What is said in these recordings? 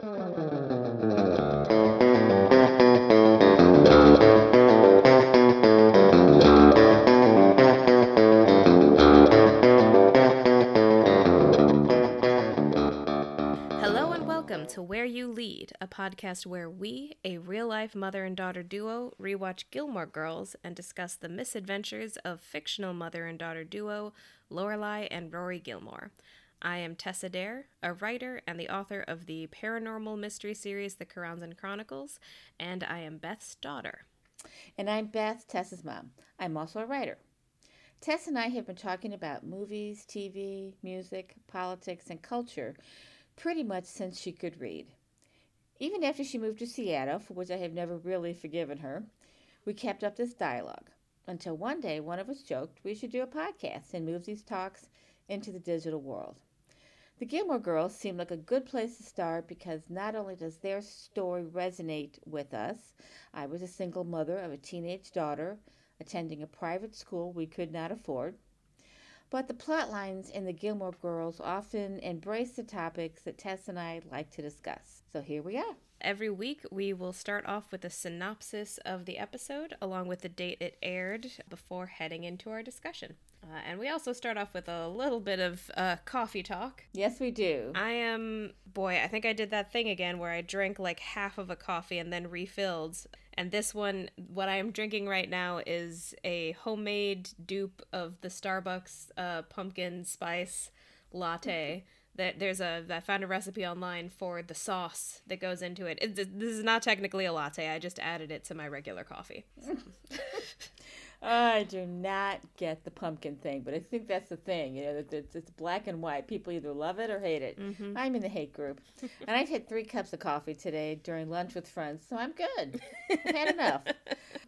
Hello and welcome to Where You Lead, a podcast where we, a real life mother and daughter duo, rewatch Gilmore Girls and discuss the misadventures of fictional mother and daughter duo Lorelai and Rory Gilmore. I am Tessa Dare, a writer and the author of the paranormal mystery series The Karanzan Chronicles, and I am Beth's daughter. And I'm Beth, Tessa's mom. I'm also a writer. Tess and I have been talking about movies, TV, music, politics, and culture pretty much since she could read. Even after she moved to Seattle, for which I have never really forgiven her, we kept up this dialogue until one day one of us joked we should do a podcast and move these talks into the digital world. The Gilmore Girls seemed like a good place to start because not only does their story resonate with us, I was a single mother of a teenage daughter attending a private school we could not afford, but the plot lines in the Gilmore Girls often embrace the topics that Tess and I like to discuss. So here we are. Every week, we will start off with a synopsis of the episode along with the date it aired before heading into our discussion. Uh, and we also start off with a little bit of uh, coffee talk. Yes, we do. I am, boy, I think I did that thing again where I drank like half of a coffee and then refilled. And this one, what I am drinking right now is a homemade dupe of the Starbucks uh, pumpkin spice latte. That there's a I found a recipe online for the sauce that goes into it. it. This is not technically a latte. I just added it to my regular coffee. I do not get the pumpkin thing, but I think that's the thing. You know, it's, it's black and white. People either love it or hate it. Mm-hmm. I'm in the hate group, and I've had three cups of coffee today during lunch with friends, so I'm good. I've had enough.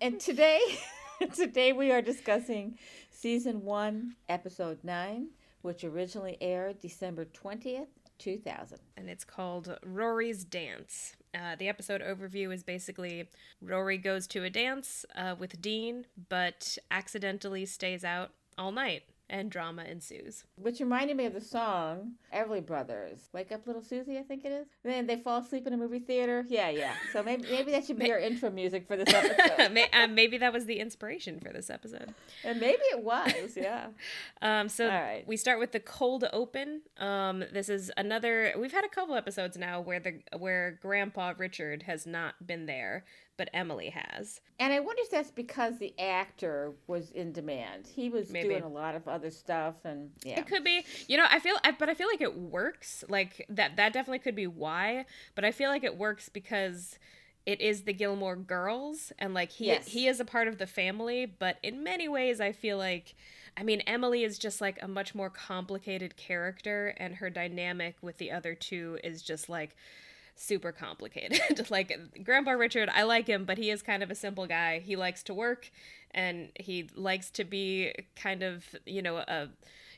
And today, today we are discussing season one, episode nine, which originally aired December twentieth, two thousand. and it's called Rory's Dance. Uh, the episode overview is basically Rory goes to a dance uh, with Dean, but accidentally stays out all night, and drama ensues. Which reminded me of the song Everly Brothers. Wake up, little Susie, I think it is. then they fall asleep in a movie theater. Yeah, yeah. So maybe maybe that should be our intro music for this episode. Uh, Maybe that was the inspiration for this episode. and maybe it was. Yeah. Um, so right. we start with the cold open. Um, this is another. We've had a couple episodes now where the where Grandpa Richard has not been there, but Emily has. And I wonder if that's because the actor was in demand. He was Maybe. doing a lot of other stuff, and yeah. It could be. You know, I feel, I, but I feel like it works. Like that. That definitely could be why. But I feel like it works because it is the Gilmore Girls, and like he Yes. he is a part of the family. But in many ways, I feel like. I mean, Emily is just like a much more complicated character, and her dynamic with the other two is just like super complicated. like Grandpa Richard, I like him, but he is kind of a simple guy. He likes to work and he likes to be kind of, you know, a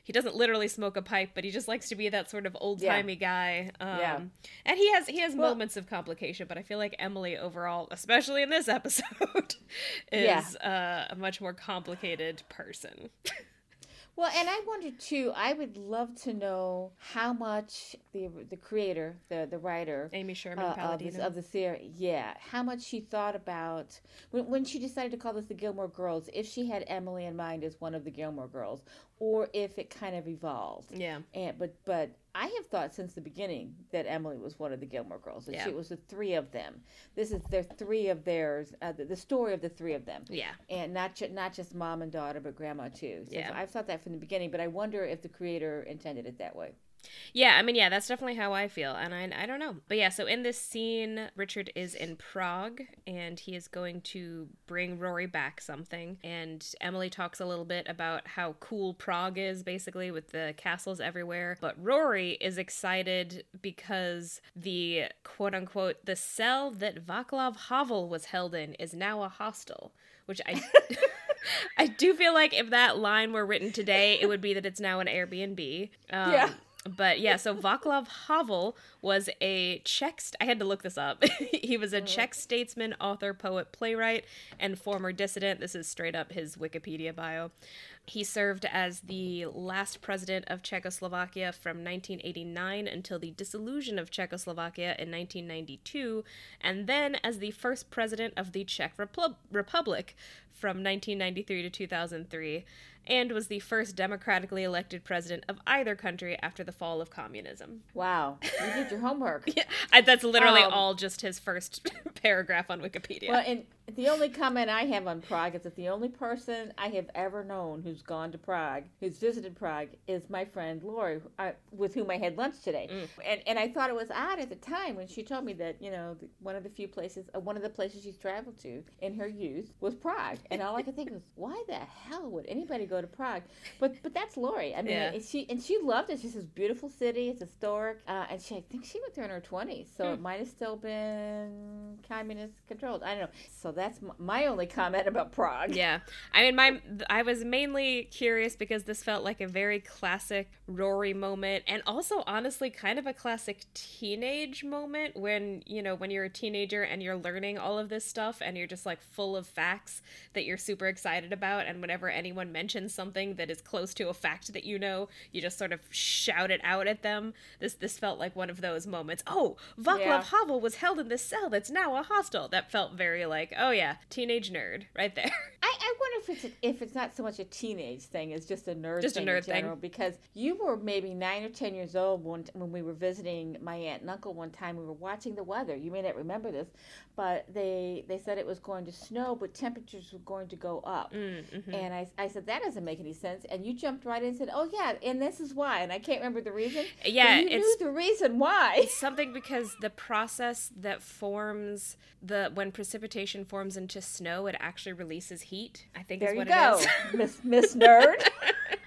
he doesn't literally smoke a pipe, but he just likes to be that sort of old timey guy. Um, Yeah. and he has he has Well- moments of complication, but I feel like Emily overall, especially in this episode, Yeah. is uh, a much more complicated person. Well, and I wonder too. I would love to know how much the the creator, the the writer, Amy Sherman uh, of, this, of the series, yeah, how much she thought about when, when she decided to call this the Gilmore Girls. If she had Emily in mind as one of the Gilmore Girls, or if it kind of evolved. yeah. And but but I have thought since the beginning that Emily was one of the Gilmore Girls. That Yeah. she was the three of them. This is their three of theirs. Uh, the, the story of the three of them Yeah. and not ju- not just mom and daughter, but grandma too. So Yeah. I've thought that from the beginning, but I wonder if the creator intended it that way. Yeah, I mean, yeah, that's definitely how I feel, and I, I don't know, but yeah. So in this scene, Richard is in Prague, and he is going to bring Rory back something, and Emily talks a little bit about how cool Prague is, basically with the castles everywhere. But Rory is excited because the quote unquote the cell that Vaclav Havel was held in is now a hostel, which I. I do feel like if that line were written today, it would be that it's now an Airbnb. Um, Yeah. But yeah, so Vaclav Havel was a Czech. St- I had to look this up. he was a oh. Czech statesman, author, poet, playwright, and former dissident. This is straight up his Wikipedia bio. He served as the last president of Czechoslovakia from 1989 until the dissolution of Czechoslovakia in 1992, and then as the first president of the Czech Repu- Republic from 1993 to 2003 and was the first democratically elected president of either country after the fall of communism. Wow, you did your homework. yeah, I, that's literally Um, all just his first paragraph on Wikipedia. Well, and the only comment I have on Prague is that the only person I have ever known who's gone to Prague, who's visited Prague, is my friend Lori, uh, with whom I had lunch today. Mm. And and I thought it was odd at the time when she told me that you know one of the few places, uh, one of the places she's traveled to in her youth was Prague, and all I could think was, why the hell would anybody go to Prague? But but that's Lori. I mean, Yeah. and she and she loved it. She says beautiful city, it's historic, uh, and she I think she went there in her twenties, so Hmm. it might have still been communist controlled. I don't know. So that's m- my only comment about Prague. Yeah. I mean my I was mainly curious because this felt like a very classic Rory moment and also honestly kind of a classic teenage moment when, you know, when you're a teenager and you're learning all of this stuff and you're just like full of facts that you're super excited about and whenever anyone mentions something that is close to a fact that you know, you just sort of shout it out at them. This this felt like one of those moments. Oh, Vaclav Yeah. Havel was held in this cell that's now a hostel. That felt very like, oh yeah, teenage nerd right there. I, I wonder if it's a, if it's not so much a teenage thing as just a nerd Just a thing nerd in thing. Because you were maybe nine or ten years old when when we were visiting my aunt and uncle one time. We were watching the weather. You may not remember this, but they they said it was going to snow, but temperatures were going to go up. Mm-hmm. And I, I said that doesn't make any sense. And you jumped right in and said, "Oh yeah, and this is why." And I can't remember the reason. Yeah, you it's knew the reason why. it's something because the process that forms the when precipitation forms into snow, it actually releases heat. I think There is you what go, it is. Miss Miss Nerd.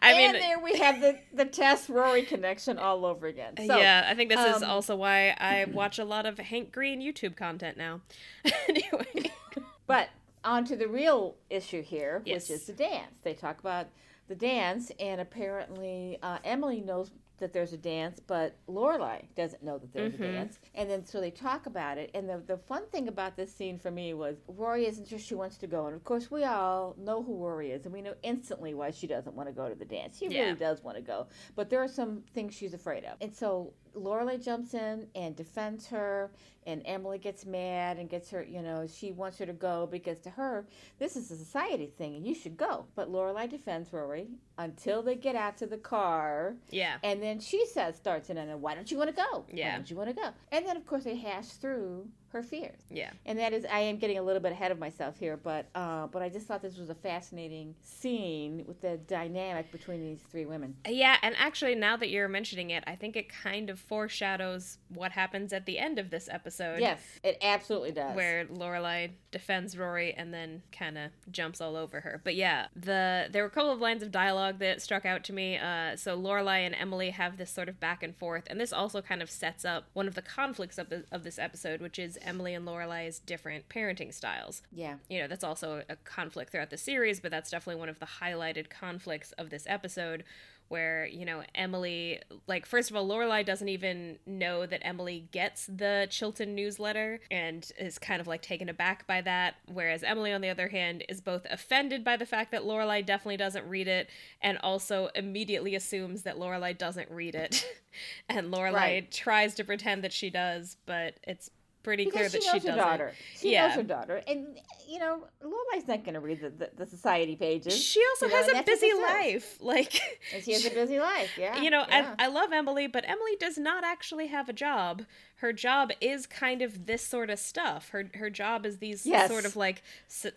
I mean, and there we have the the Tess Rory connection all over again. So, yeah, I think this is um, also why I watch a lot of Hank Green YouTube content now. anyway, But on to the real issue here, Yes. which is the dance. They talk about the dance, and apparently uh, Emily knows that there's a dance, but Lorelai doesn't know that there's Mhm. a dance. And then so they talk about it. And the, the fun thing about this scene for me was Rory isn't sure she wants to go. And of course, we all know who Rory is, and we know instantly why she doesn't want to go to the dance. She Yeah. really does want to go, but there are some things she's afraid of. And so Lorelai jumps in and defends her, and Emily gets mad and gets her, you know, she wants her to go because to her, this is a society thing and you should go. But Lorelai defends Rory until they get out to the car, yeah, and then she says, starts in, and why don't you want to go? Yeah. Why don't you want to go? And then, of course, they hash through her fears. yeah. And that is, I am getting a little bit ahead of myself here, but uh, but I just thought this was a fascinating scene with the dynamic between these three women. Yeah, and actually, now that you're mentioning it, I think it kind of foreshadows what happens at the end of this episode. Yes, it absolutely does. where Lorelai defends Rory and then kind of jumps all over her. But yeah, the there were a couple of lines of dialogue that struck out to me. Uh, so Lorelai and Emily have this sort of back and forth, and this also kind of sets up one of the conflicts of the, of this episode, which is Emily and Lorelai's different parenting styles. yeah. You know, that's also a conflict throughout the series, but that's definitely one of the highlighted conflicts of this episode where, you know, Emily like first of all, Lorelai doesn't even know that Emily gets the Chilton newsletter and is kind of like taken aback by that, whereas Emily on the other hand is both offended by the fact that Lorelai definitely doesn't read it and also immediately assumes that Lorelai doesn't read it. and Lorelai Right. tries to pretend that she does, but it's pretty clear Because that she she knows her doesn't. daughter. She Yeah. knows her daughter, and you know, Lorelai's not going to read the, the, the society pages. She also you know, has a busy life. Like, and she has a busy life. Yeah, you know, yeah. I, I love Emily, but Emily does not actually have a job. Her job is kind of this sort of stuff. Her her job is these Yes. sort of like,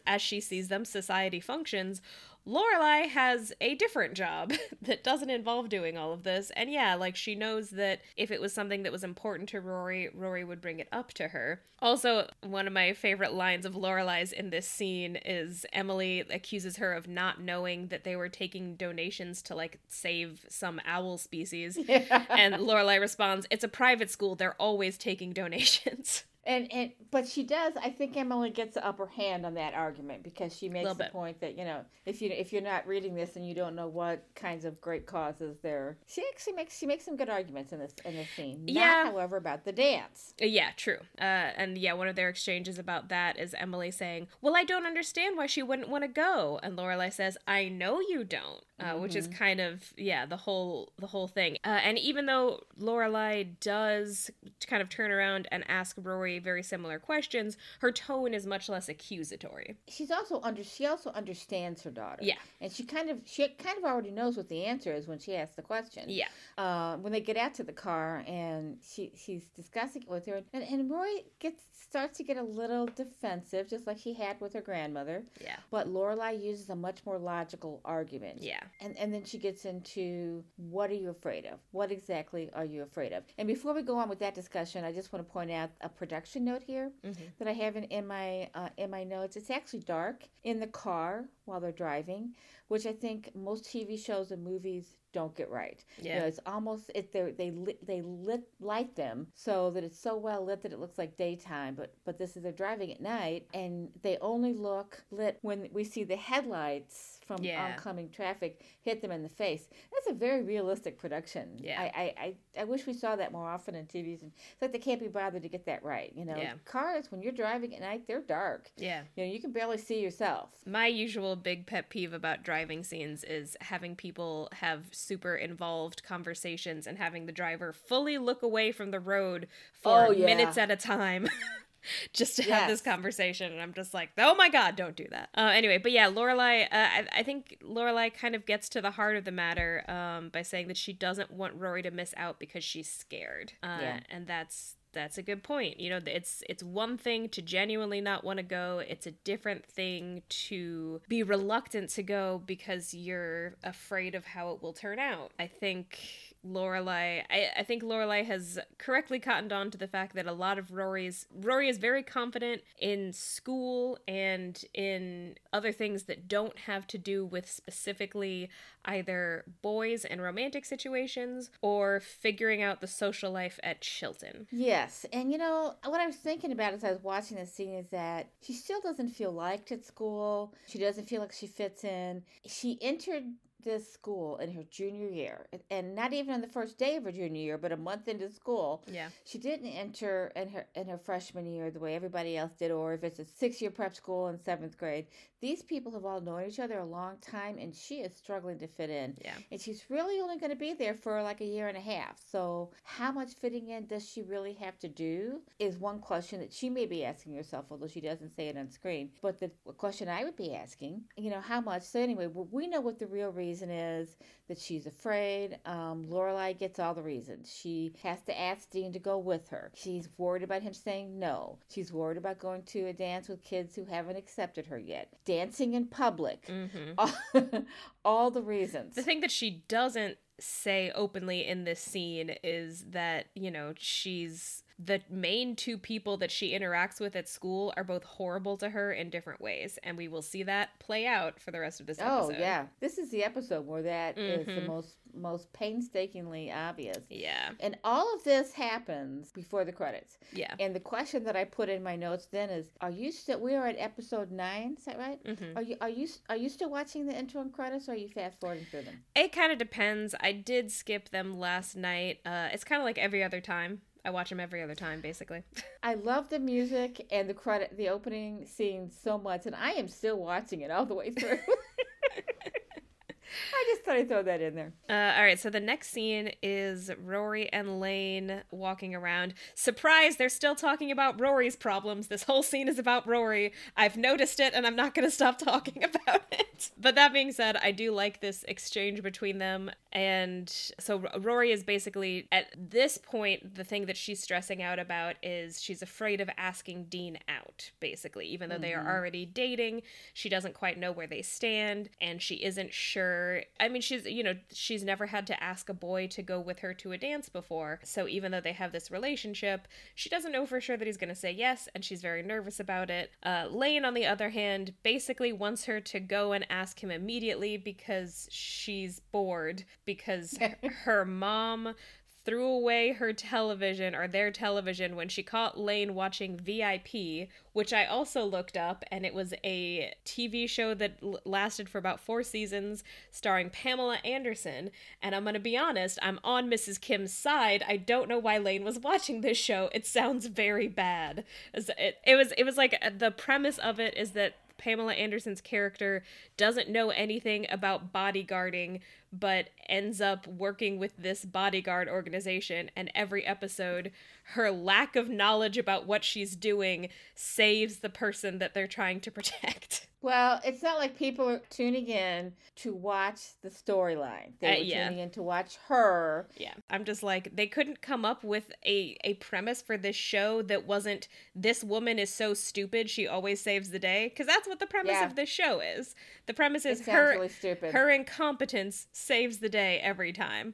as she sees them, society functions. Lorelai has a different job that doesn't involve doing all of this. And yeah, like she knows that if it was something that was important to Rory, Rory would bring it up to her. Also, one of my favorite lines of Lorelai's in this scene is Emily accuses her of not knowing that they were taking donations to like save some owl species. Yeah. And Lorelai responds, "It's a private school. They're always taking donations." And and but she does. I think Emily gets the upper hand on that argument because she makes the bit. point that you know if you if you're not reading this and you don't know what kinds of great causes there, she actually makes she makes some good arguments in this in this scene. Not, Yeah. however, about the dance. Uh, Yeah, true. Uh, and yeah, one of their exchanges about that is Emily saying, "Well, I don't understand why she wouldn't want to go," and Lorelai says, "I know you don't," uh, which is kind of yeah the whole the whole thing. Uh, and even though Lorelai does kind of turn around and ask Rory very similar questions, her tone is much less accusatory. She's also under she also understands her daughter. Yeah. and she kind of she kind of already knows what the answer is when she asks the question. Yeah, uh, when they get out to the car and she she's discussing it with her and, and Roy gets starts to get a little defensive just like she had with her grandmother yeah, but Lorelai uses a much more logical argument yeah. and and then she gets into what are you afraid of what exactly are you afraid of and before we go on with that discussion I just want to point out a production note here Mhm. that I have in, in my uh, in my notes it's actually dark in the car while they're driving which I think most TV shows and movies don't get right. You Yeah. know, it's almost it they they lit, they lit light them so that it's so well lit that it looks like daytime. But but this is they're driving at night and they only look lit when we see the headlights from Yeah. oncoming traffic hit them in the face. That's a very realistic production. Yeah. I, I, I, I wish we saw that more often in TVs. And it's like they can't be bothered to get that right. You know, Yeah. cars when you're driving at night they're dark. Yeah. You know, you can barely see yourself. My usual big pet peeve about driving scenes is having people have super involved conversations and having the driver fully look away from the road for Oh, yeah. minutes at a time. Just to have this conversation, and I'm just like, oh my god, don't do that. Uh, anyway, but yeah, Lorelai, uh, I, I think Lorelai kind of gets to the heart of the matter um, by saying that she doesn't want Rory to miss out because she's scared, uh, Yeah. and that's that's a good point. You know, it's it's one thing to genuinely not want to go. It's a different thing to be reluctant to go because you're afraid of how it will turn out. I think Lorelai I, I think Lorelai has correctly cottoned on to the fact that a lot of Rory's Rory is very confident in school and in other things that don't have to do with specifically either boys and romantic situations or figuring out the social life at Chilton. Yes, and you know what I was thinking about as I was watching this scene is that she still doesn't feel liked at school. She doesn't feel like she fits in. She entered this school in her junior year, and- not even on the first day of her junior year, but a month into school. Yeah. She didn't enter in her in her freshman year the way everybody else did, or if it's a six year prep school in seventh grade. These people have all known each other a long time, and she is struggling to fit in. Yeah. And she's really only going to be there for like a year and a half. So, how much fitting in does she really have to do? Is one question that she may be asking herself, although she doesn't say it on screen. But the question I would be asking, you know, how much? So, anyway, well, we know what the real reason is that she's afraid. Um, Lorelai gets all the reasons. She has to ask Dean to go with her. She's worried about him saying no. She's worried about going to a dance with kids who haven't accepted her yet. Dancing in public. Mm-hmm. All, all the reasons. The thing that she doesn't say openly in this scene is that, you know, she's the main two people that she interacts with at school are both horrible to her in different ways, and we will see that play out for the rest of this episode. Oh episode. yeah, this is the episode where that is the Mhm. most most painstakingly obvious. Yeah. And all of this happens before the credits. Yeah. And the question that I put in my notes then is: Are you still? We are at episode nine. Is that right? hmm Are you are you are you still watching the intro and credits, or are you fast forwarding through them? It kind of depends. I did skip them last night. Uh, it's kind of like every other time. I watch them every other time, basically. I love the music and the credit, the opening scene so much, and I am still watching it all the way through. I just thought I'd throw that in there. Uh, all right, so the next scene is Rory and Lane walking around. Surprise, they're still talking about Rory's problems. This whole scene is about Rory. I've noticed it, and I'm not going to stop talking about it. But that being said, I do like this exchange between them. And so Rory is basically, at this point, the thing that she's stressing out about is she's afraid of asking Dean out, basically. Even though they are already dating, she doesn't quite know where they stand, and she isn't sure. I mean, she's, you know, she's never had to ask a boy to go with her to a dance before. So even though they have this relationship, she doesn't know for sure that he's going to say yes, and she's very nervous about it. Uh, Lane, on the other hand, basically wants her to go and ask him immediately because she's bored, because her mom threw away her television or their television when she caught Lane watching VIP, which I also looked up, and it was a TV show that l- lasted for about four seasons, starring Pamela Anderson. And I'm gonna be honest, I'm on Mrs. Kim's side. I don't know why Lane was watching this show. It sounds very bad. It, it was it was like uh, the premise of it is that Pamela Anderson's character doesn't know anything about bodyguarding, but ends up working with this bodyguard organization. And every episode, her lack of knowledge about what she's doing saves the person that they're trying to protect. Well, it's not like people are tuning in to watch the storyline. They Uh, were yeah. tuning in to watch her. Yeah, I'm just like they couldn't come up with a a premise for this show that wasn't this woman is so stupid she always saves the day because that's what the premise Yeah. of this show is. The premise is her stupid. her incompetence saves the day every time.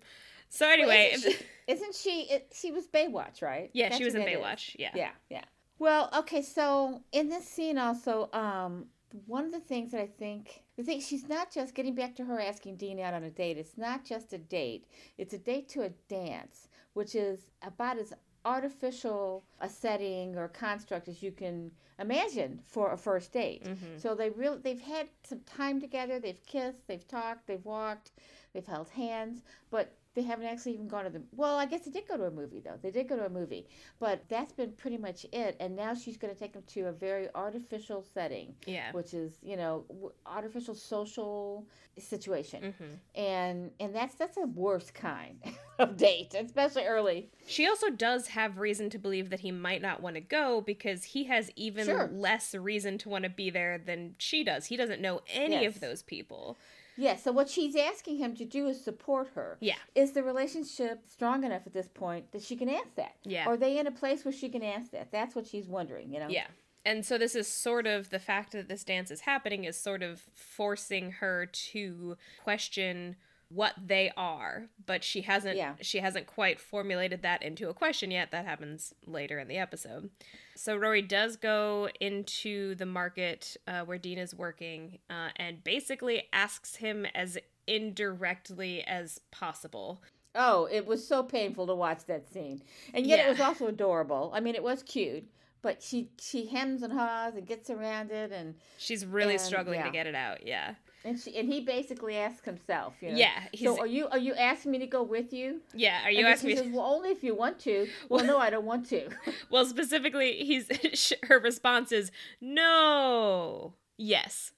So Well, anyway, isn't she, isn't she? It, she was Baywatch, right? yeah, That's she was in that is. Baywatch. Yeah. Yeah, yeah. Well, okay, so in this scene also, um, one of the things that I think the thing she's not just getting back to her asking Dean out on a date. It's not just a date. It's a date to a dance, which is about as artificial a setting or construct as you can imagine for a first date. Mhm. So they really they've had some time together. They've kissed, they've talked, they've walked, they've held hands, but they haven't actually even gone to the. Well, I guess they did go to a movie though. They did go to a movie, but that's been pretty much it. And now she's going to take them to a very artificial setting, Yeah. which is you know artificial social situation, hmm and and that's that's a worse kind of date, especially early. She also does have reason to believe that he might not want to go because he has even Sure. less reason to want to be there than she does. He doesn't know any Yes. of those people. Yeah. So what she's asking him to do is support her. Yeah. Is the relationship strong enough at this point that she can ask that? Yeah. Are they in a place where she can ask that? That's what she's wondering. You know. Yeah. And so this is sort of the fact that this dance is happening is sort of forcing her to question what they are, but she hasn't Yeah. she hasn't quite formulated that into a question yet. That happens later in the episode. So Rory does go into the market uh, where Dean is working uh, and basically asks him as indirectly as possible. Oh, it was so painful to watch that scene, and yet Yeah. it was also adorable. I mean, it was cute, but she she hems and haws and gets around it, and She's really And, struggling to get it out. Yeah. And she and he basically asks himself, you know. Yeah, So are you are you asking me to go with you? yeah, are you asking me says, well, only if you want to. Well, no, I don't want to. Well, specifically, he's her response is no. Yes.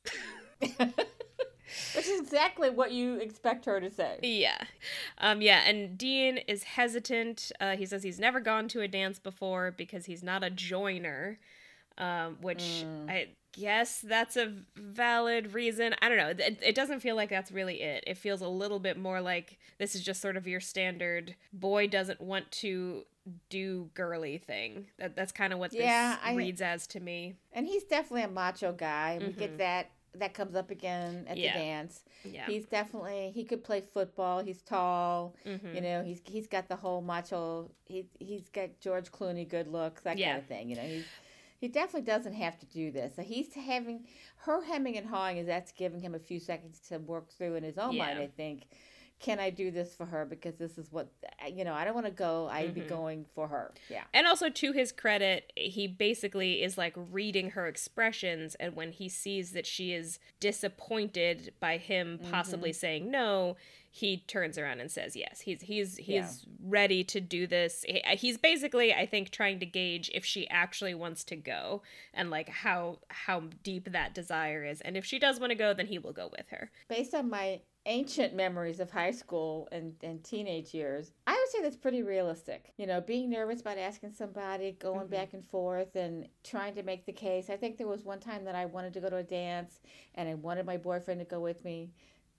Which is exactly what you expect her to say. Yeah. Um yeah, and Dean is hesitant. Uh he says he's never gone to a dance before because he's not a joiner. Um which Mm. I guess that's a valid reason. I don't know. It, it doesn't feel like that's really it. It feels a little bit more like this is just sort of your standard boy doesn't want to do girly thing. That that's kind of what Yeah, this I- reads as to me. And he's definitely a macho guy. We Mhm. get that. That comes up again at Yeah. the dance. Yeah. He's definitely he could play football. He's tall. Mhm. You know, he's he's got the whole macho. He he's got George Clooney good looks, that Yeah. kind of thing. You know, he's he definitely doesn't have to do this. So he's having her hemming and hawing is that's giving him a few seconds to work through in his own mind. I think. Can I do this for her? Because this is what you know. I don't want to go. I'd be Mhm. going for her. Yeah. And also, to his credit, he basically is like reading her expressions. And when he sees that she is disappointed by him possibly saying no, he turns around and says yes. He's he's he's Yeah. ready to do this. He- He's basically, I think, trying to gauge if she actually wants to go and like how how deep that desire is. And if she does want to go, then he will go with her. based on my ancient memories of high school and, and teenage years, I would say that's pretty realistic. You know, being nervous about asking somebody, going Mhm. back and forth, and trying to make the case. I think there was one time that I wanted to go to a dance and I wanted my boyfriend to go with me.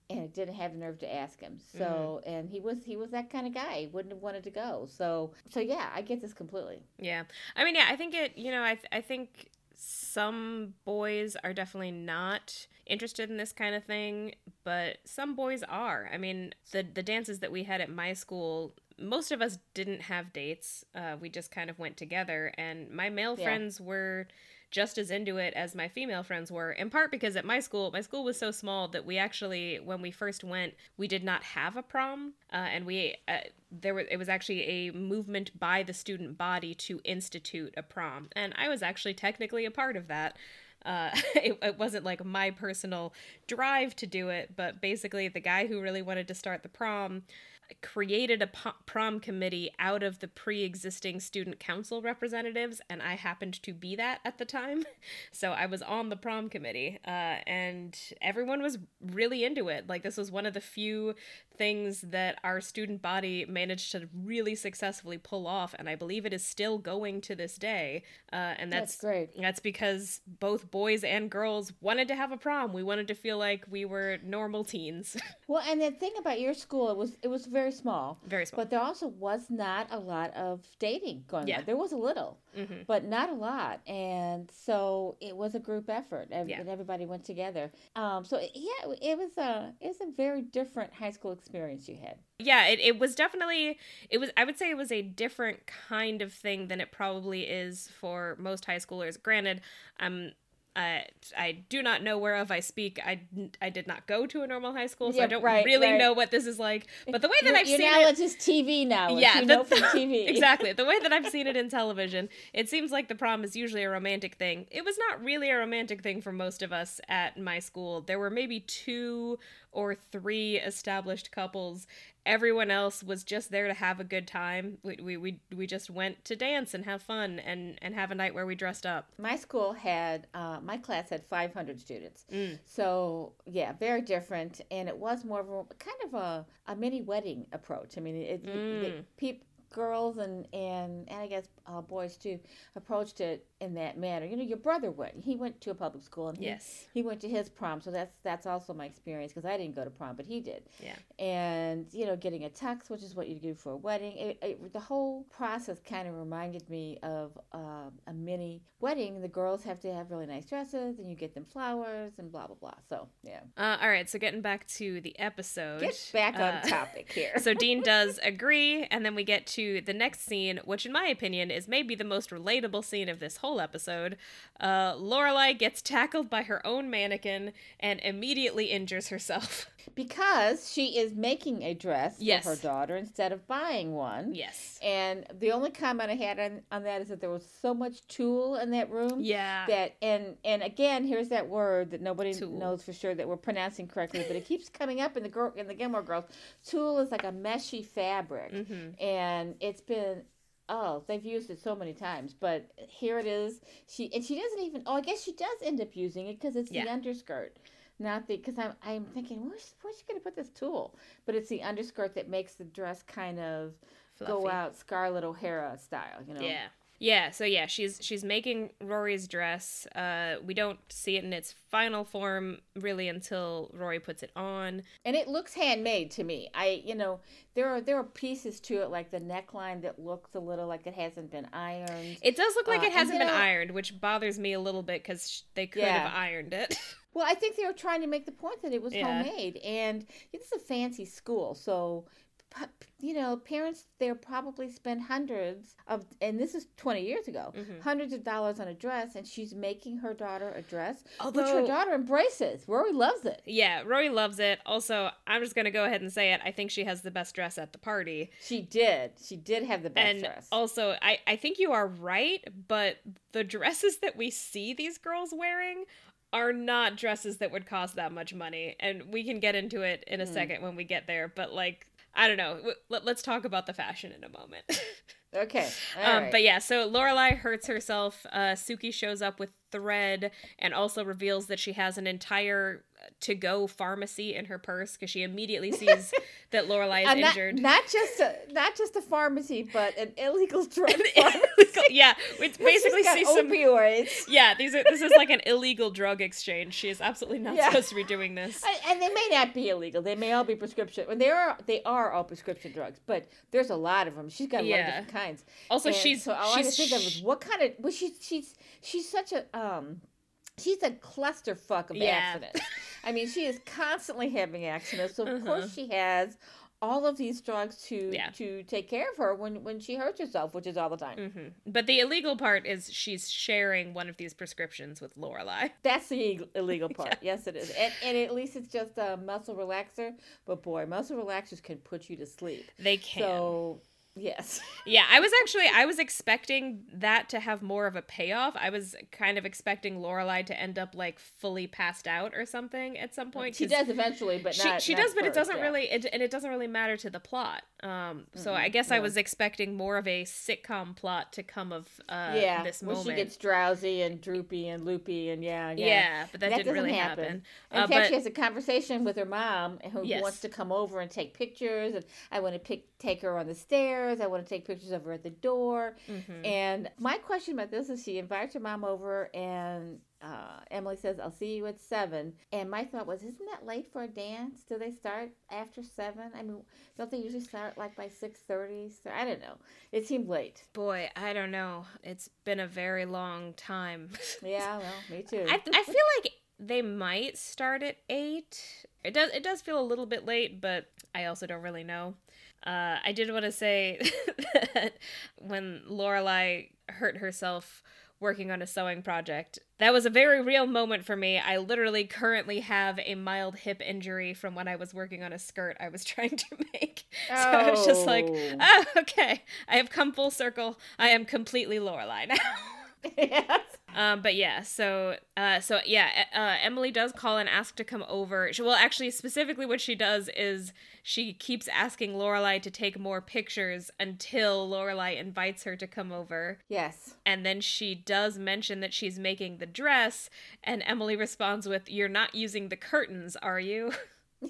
And I didn't have the nerve to ask him. So, and he was he was that kind of guy. He wouldn't have wanted to go. So, so yeah, I get this completely. Yeah. I mean, yeah, I think it, you know, I, th- I think some boys are definitely not interested in this kind of thing, but some boys are. I mean, the the dances that we had at my school most of us didn't have dates. Uh, we just kind of went together, and my male Yeah. friends were just as into it as my female friends were. In part because at my school, my school was so small that we actually, when we first went, we did not have a prom, uh, and we uh, there was it was actually a movement by the student body to institute a prom, and I was actually technically a part of that. Uh, it, it wasn't like my personal drive to do it, but basically the guy who really wanted to start the prom created a prom committee out of the pre-existing student council representatives and i happened to be that at the time. So i was on the prom committee uh, and everyone was really into it. Like this was one of the few things that our student body managed to really successfully pull off and i believe it is still going to this day uh, and that's, That's great. that's because both boys and girls wanted to have a prom we wanted to feel like we were normal teens Well, and the thing about your school, it was it was very small, very small but there also was not a lot of dating going Yeah. on. There was a little, hmm but not a lot, and so it was a group effort, ev- Yeah. and everybody went together. Um, so yeah, it was a it was a very different high school experience you had. yeah it, it was definitely it was i would say it was a different kind of thing than it probably is for most high schoolers granted i'm I, I do not know whereof I speak. I, I did not go to a normal high school, so I don't right, really right. know what this is like. But the way that Your, I've your seen it, knowledge is TV now. Yeah, you the- know from TV. exactly the way that I've seen it in television, it seems like the prom is usually a romantic thing. It was not really a romantic thing for most of us at my school. There were maybe two or three established couples. Everyone else was just there to have a good time. We we we, we just went to dance and have fun and and have a night where we dressed up. My school had uh, my class had 500 students. Mm. So yeah, very different, and it was more of a kind of a, a mini wedding approach. I mean, it, Mm. it, peop, girls and, and and I guess uh, boys too approached it in that manner. You know, your brother went; he went to a public school, and he, Yes. he went to his prom. So that's that's also my experience because I didn't go to prom, but he did. Yeah. And you know, getting a tux, which is what you do for a wedding, it, it, the whole process kind of reminded me of um, a mini wedding. The girls have to have really nice dresses, and you get them flowers and blah blah blah. So yeah, Uh, all right. So getting back to the episode. get back on uh, topic here. so Dean does agree, and then we get to the next scene, which, in my opinion, is maybe the most relatable scene of this whole episode. Uh, Lorelai gets tackled by her own mannequin and immediately injures herself. because she is making a dress Yes. for her daughter instead of buying one. yes. And the only comment I had on, on that is that there was so much tulle in that room. Yeah. That and and again, here's that word that nobody Tulle. knows for sure that we're pronouncing correctly, but it keeps coming up in the girl in the Gilmore Girls. Tulle is like a meshy fabric, hmm and it's been oh they've used it so many times, but here it is. She and she doesn't even. Oh, I guess she does end up using it because it's the underskirt. Not the because I'm I'm thinking where's where's she gonna put this tulle? But it's the underskirt that makes the dress kind of go out Scarlett O'Hara style, you know. Yeah. Yeah, so yeah, she's she's making Rory's dress. Uh we don't see it in its final form really until Rory puts it on. And it looks handmade to me. I, you know, there are there are pieces to it like the neckline that looks a little like it hasn't been ironed. It does look like Uh, it hasn't been know- ironed, which bothers me a little bit cuz they could Yeah. have ironed it. Well, I think they were trying to make the point that it was Yeah. homemade, and this is a fancy school, so you know, parents there probably spend hundreds of, and this is twenty years ago, Mhm. hundreds of dollars on a dress, and she's making her daughter a dress, which Although- her daughter embraces. Rory loves it. Yeah, Rory loves it. Also, I'm just gonna go ahead and say it. I think she has the best dress at the party. She did. She did have the best and dress. also, I I think you are right, but the dresses that we see these girls wearing are not dresses that would cost that much money, and we can get into it in a Hmm. second when we get there. But like, I don't know. Let, let's talk about the fashion in a moment. okay. um, right. But yeah, so Lorelai hurts herself. Uh, Sookie shows up with thread and also reveals that she has an entire to-go pharmacy in her purse because she immediately sees that Lorelai is not, injured. not just a not just a pharmacy, but an illegal drug An pharmacy. illegal- yeah, we basically see some. opioids. Yeah, these are this is like an illegal drug exchange. She is absolutely not Yeah. supposed to be doing this. And- And they may not be illegal. They may all be prescription. Well, they are. They are all prescription drugs, but there's a lot of them. She's got a lot of different kinds. Also, And she's so all I she's can think of is what kind of. Well, she's she's she's such a um. She's a clusterfuck of Yeah. accidents. I mean, she is constantly having accidents. So of Uh-huh. course she has all of these drugs to Yeah. to take care of her when when she hurts herself, which is all the time. hmm But the illegal part is she's sharing one of these prescriptions with Lorelai. That's the illegal part. Yes, it is. And, and at least it's just a muscle relaxer. But boy, muscle relaxers can put you to sleep. They can. So yes, Yeah, I was actually I was expecting that to have more of a payoff. I was kind of expecting Lorelai to end up like fully passed out or something at some point. she does eventually, but she, not. she not does, but it doesn't yeah. really, it, and it doesn't really matter to the plot. Um, so I Mm-mm, guess I was expecting more of a sitcom plot to come of uh, yeah, this where moment. she gets drowsy and droopy and loopy and yeah, yeah. yeah. but that, That didn't really happen. happen. Uh, In fact, but she has a conversation with her mom who, Yes. wants to come over and take pictures. And I want to pick, take her on the stairs. I want to take pictures of her at the door. mhm. And my question about this is she invites her mom over, and uh, Emily says, I'll see you at seven. And my thought was, isn't that late for a dance? Do they start after seven? I mean, don't they usually start like by 6.30? So I don't know. It seemed late. boy, I don't know. It's been a very long time. Yeah, well, me too. I, I feel like they might start at eight. It does it does feel a little bit late, but I also don't really know. Uh, I did want to say that when Lorelai hurt herself working on a sewing project, that was a very real moment for me. I literally currently have a mild hip injury from when I was working on a skirt I was trying to make. So I was just like, Oh. oh, okay, I have come full circle. I am completely Lorelai now. yes. Um, but yeah, so uh, so yeah, uh, Emily does call and ask to come over. She, well, actually, specifically, what she does is she keeps asking Lorelai to take more pictures until Lorelai invites her to come over, Yes. and then she does mention that she's making the dress, and Emily responds with, "You're not using the curtains, are you?"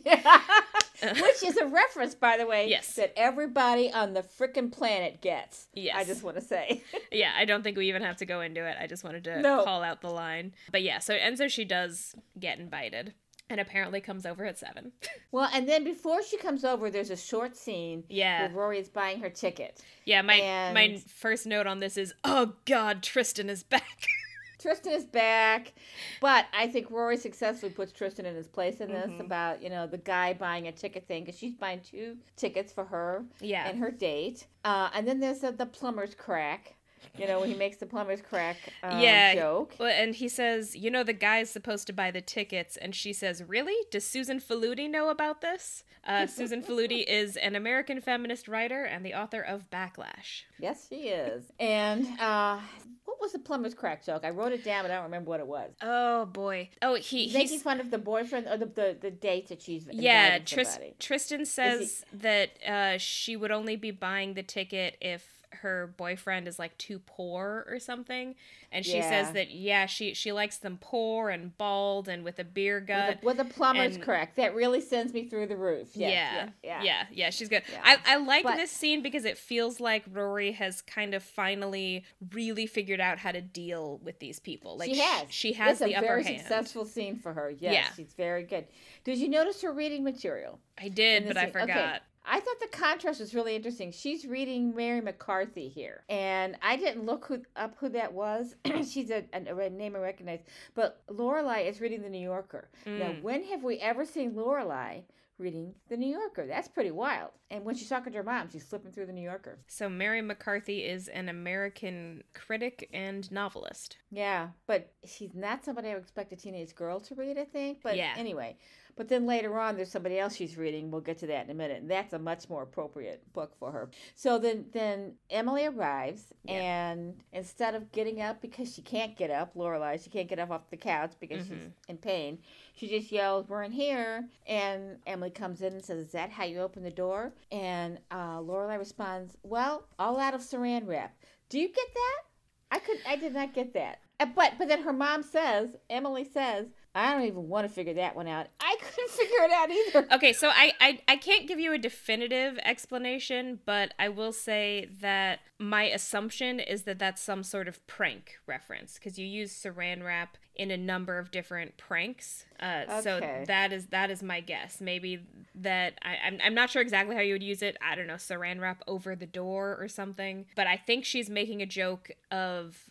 Yeah. Which is a reference, by the way, Yes. that everybody on the frickin' planet gets. Yes. I just want to say. yeah, I don't think we even have to go into it. I just wanted to No. call out the line. But yeah, so and so she does get invited, and apparently comes over at seven. well, and then before she comes over, there's a short scene yeah. where Rory is buying her ticket. Yeah, my my first note on this is, oh God, Tristan is back. Tristan is back, but I think Rory successfully puts Tristan in his place in this Mhm. about you know the guy buying a ticket thing because she's buying two tickets for her yeah, and her date, uh, and then there's the, the plumber's crack. You know when he makes the plumber's crack um, Yeah. joke. well, and he says, you know, the guy's supposed to buy the tickets, and she says, really? Does Susan Faludi know about this? Uh, Susan Faludi is an American feminist writer and the author of Backlash. Yes, she is. And uh, what was the plumber's crack joke? I wrote it down, but I don't remember what it was. Oh boy. Oh, he He's making he's fun of the boyfriend or the the, the date that she's yeah. Tristan says that uh, she would only be buying the ticket if her boyfriend is like too poor or something, and she says that yeah, she she likes them poor and bald and with a beer gut. with, a, with a plumber's and- crack. That really sends me through the roof. Yes, yeah, yeah, yeah, yeah, she's good. Yeah. I, I like But- this scene because it feels like Rory has kind of finally really figured out how to deal with these people. Like she has. she has it's the a upper very hand. successful scene for her. Yes, Yeah. she's very good. Did you notice her reading material? I did, but this I forgot. Okay. I thought the contrast was really interesting. She's reading Mary McCarthy here, and I didn't look who, up who that was. She's a, a, a name I recognize, but Lorelai is reading the New Yorker. Now, Mm. when have we ever seen Lorelai reading the New Yorker? That's pretty wild. And when she's talking to her mom, she's flipping through the New Yorker. So Mary McCarthy is an American critic and novelist. Yeah, but she's not somebody I would expect a teenage girl to read. I think, but Yeah. anyway. But then later on, there's somebody else she's reading. We'll get to that in a minute. And that's a much more appropriate book for her. So then, then Emily arrives, Yeah. and instead of getting up because she can't get up, Lorelai, she can't get up off the couch because she's Mhm. in pain. She just yells, "We're in here!" And Emily comes in and says, "Is that how you open the door?" And uh, Lorelai responds, "Well, all out of Saran wrap. Do you get that?" I could, I did not get that. Uh, But but then her mom says, Emily says, I don't even want to figure that one out. I couldn't figure it out either. Okay, so I, I I can't give you a definitive explanation, but I will say that my assumption is that that's some sort of prank reference because you use saran wrap in a number of different pranks. Uh, So that is that is my guess. Maybe that I, I'm I'm not sure exactly how you would use it. I don't know, saran wrap over the door or something. But I think she's making a joke of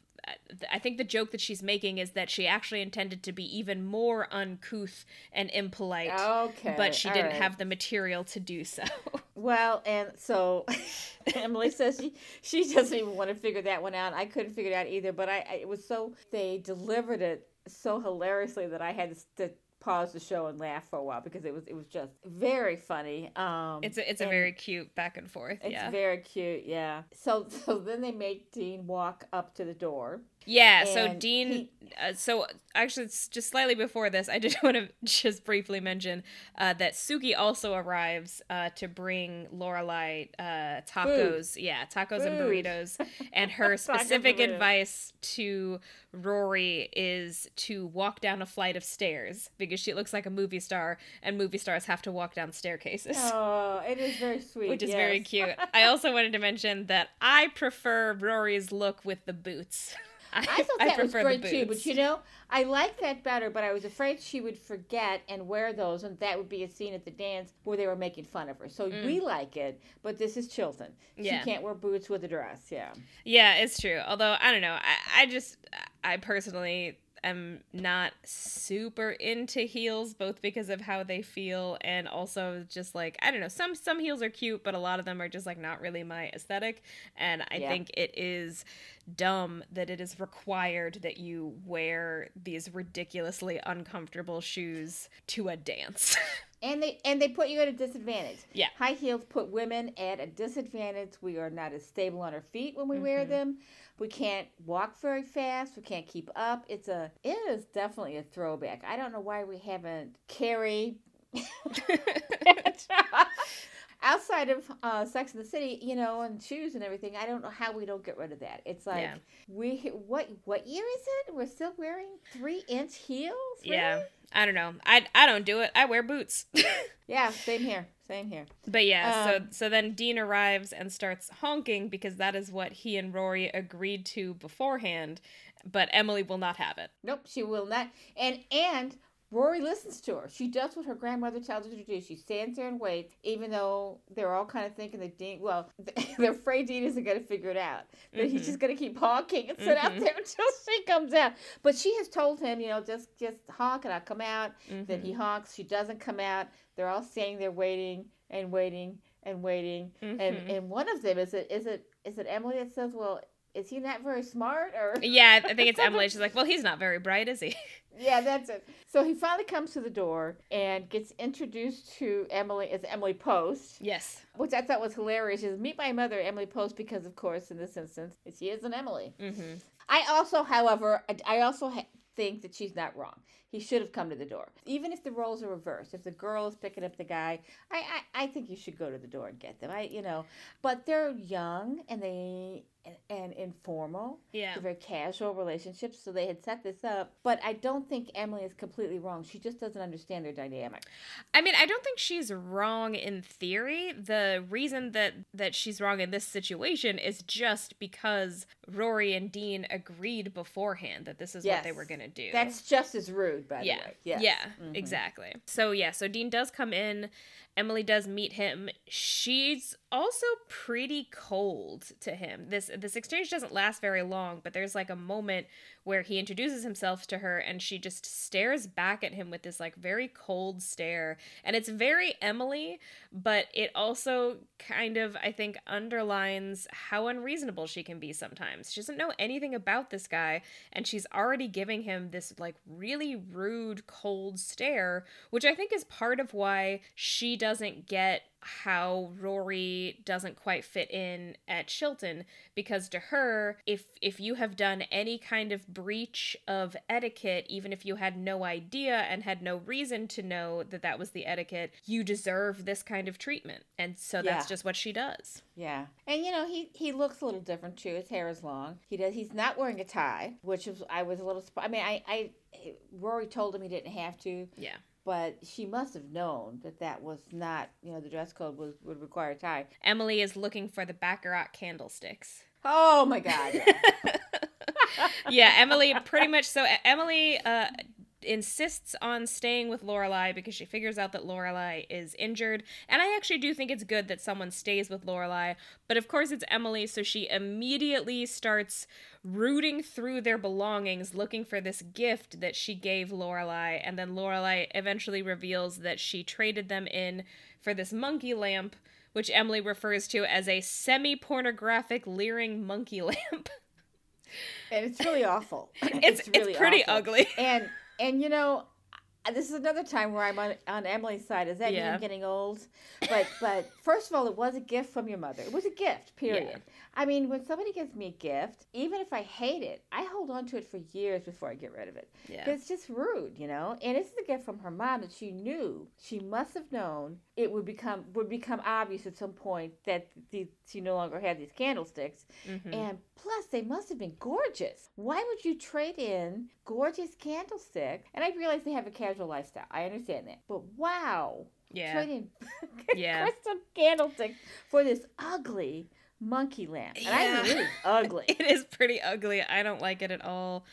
I think the joke that she's making is that she actually intended to be even more uncouth and impolite. Okay. But she didn't right. have the material to do so. Well, and so Emily says she she doesn't even want to figure that one out. I couldn't figure it out either, but I, I it was so they delivered it so hilariously that I had to, to pause the show and laugh for a while because it was it was just very funny. Um, it's a, it's a very cute back and forth. It's yeah. very cute. Yeah. So so then they make Dean walk up to the door. Yeah, so Dean. he- uh, so actually, it's just slightly before this, I did want to just briefly mention uh, that Sookie also arrives uh, to bring Lorelai uh, tacos. Yeah, tacos and burritos. And her specific advice to Rory is to walk down a flight of stairs because she looks like a movie star, and movie stars have to walk down staircases. Oh, it is very sweet. Which is very cute. I also wanted to mention that I prefer Rory's look with the boots. I thought that was prefer great too, but you know, I like that better. But I was afraid she would forget and wear those, and that would be a scene at the dance where they were making fun of her. So we like it, but this is Chilton. Mm. Yeah. She can't wear boots with a dress. Yeah. Yeah, it's true. Although I don't know, I, I just I personally am not super into heels, both because of how they feel and also just like I don't know. Some some heels are cute, but a lot of them are just like not really my aesthetic. And I Yeah. think it is dumb that it is required that you wear these ridiculously uncomfortable shoes to a dance. And they and they put you at a disadvantage. Yeah. High heels put women at a disadvantage. We are not as stable on our feet when we wear Mm-hmm. them. We can't walk very fast. We can't keep up. It's a it is definitely a throwback. I don't know why we haven't carried outside of uh, Sex in the City, you know, and shoes and everything. I don't know how we don't get rid of that. It's like Yeah. we what what year is it? We're still wearing three inch heels. yeah. I don't know. I I don't do it. I wear boots. Yeah. Same here. Same here. But yeah, so Um, so then Dean arrives and starts honking because that is what he and Rory agreed to beforehand, but Emily will not have it. Nope, she will not. And and Rory listens to her. She does what her grandmother tells her to do. She stands there and waits, even though they're all kind of thinking that Dean. Well, they're afraid Dean isn't going to figure it out. That he's Mhm. just going to keep honking and sit out Mhm. there until she comes out. But she has told him, you know, just just honk and I'll come out. Then Mhm. he honks. She doesn't come out. They're all standing there waiting and waiting and waiting. And and one of them is it is it is it Emily that says, well. Is he not very smart, or Yeah, I think it's Emily. She's like, "Well, he's not very bright, is he?" Yeah, that's it. So he finally comes to the door and gets introduced to Emily as Emily Post, yes. which I thought was hilarious. Says, Meet my mother, Emily Post, because of course, in this instance, she is an Emily. hmm I also, however, I- I also ha- think that she's not wrong. He should have come to the door. Even if the roles are reversed, if the girl is picking up the guy, I, I, I think you should go to the door and get them. I, you know, but they're young and they and, and informal. Yeah. They're very casual relationships, so they had set this up. But I don't think Emily is completely wrong. She just doesn't understand their dynamic. I mean, I don't think she's wrong in theory. The reason that that she's wrong in this situation is just because Rory and Dean agreed beforehand that this is what they were going to do. That's just as rude, by yeah. the way. Yes. Yeah, Mhm. exactly. So yeah, so Dean does come in. Emily does meet him. She's also pretty cold to him. This this exchange doesn't last very long, but there's like a moment where he introduces himself to her and she just stares back at him with this like very cold stare. And it's very Emily, but it also kind of I think underlines how unreasonable she can be sometimes. She doesn't know anything about this guy and she's already giving him this like really rude cold stare, which I think is part of why she doesn't get how Rory doesn't quite fit in at Chilton because to her if if you have done any kind of breach of etiquette even if you had no idea and had no reason to know that that was the etiquette you deserve this kind of treatment and so that's Yeah. just what she does Yeah, and you know he he looks a little different too. His hair is long. He does. He's not wearing a tie, which was I was a little. I mean, I I Rory told him he didn't have to, yeah but she must have known that that was not. You know, the dress code was would require a tie. Emily is looking for the Baccarat candlesticks Oh my God! yeah. Emily pretty much so Emily uh insists on staying with Lorelai because she figures out that Lorelai is injured. And I actually do think it's good that someone stays with Lorelai, but of course it's Emily, so she immediately starts rooting through their belongings looking for this gift that she gave Lorelai and then Lorelai eventually reveals that she traded them in for this monkey lamp which Emily refers to as a semi-pornographic leering monkey lamp. and it's really awful. It's it's, really it's pretty awful. ugly. And and you know, this is another time where I'm on, on Emily's side. Is that yeah. you getting old? But but first of all, it was a gift from your mother. It was a gift. Period. Yeah. I mean, when somebody gives me a gift, even if I hate it, I hold on to it for years before I get rid of it. Yeah. It's just rude, you know. And it's a gift from her mom that she knew. She must have known it would become would become obvious at some point that the, she no longer had these candlesticks. Mm-hmm. And plus, they must have been gorgeous. Why would you trade in gorgeous candlestick? And I realize they have a casual lifestyle. I understand that. But wow. Yeah. Trading yeah. crystal candlestick for this ugly monkey lamp. And yeah. I mean, it is ugly. it is pretty ugly. I don't like it at all.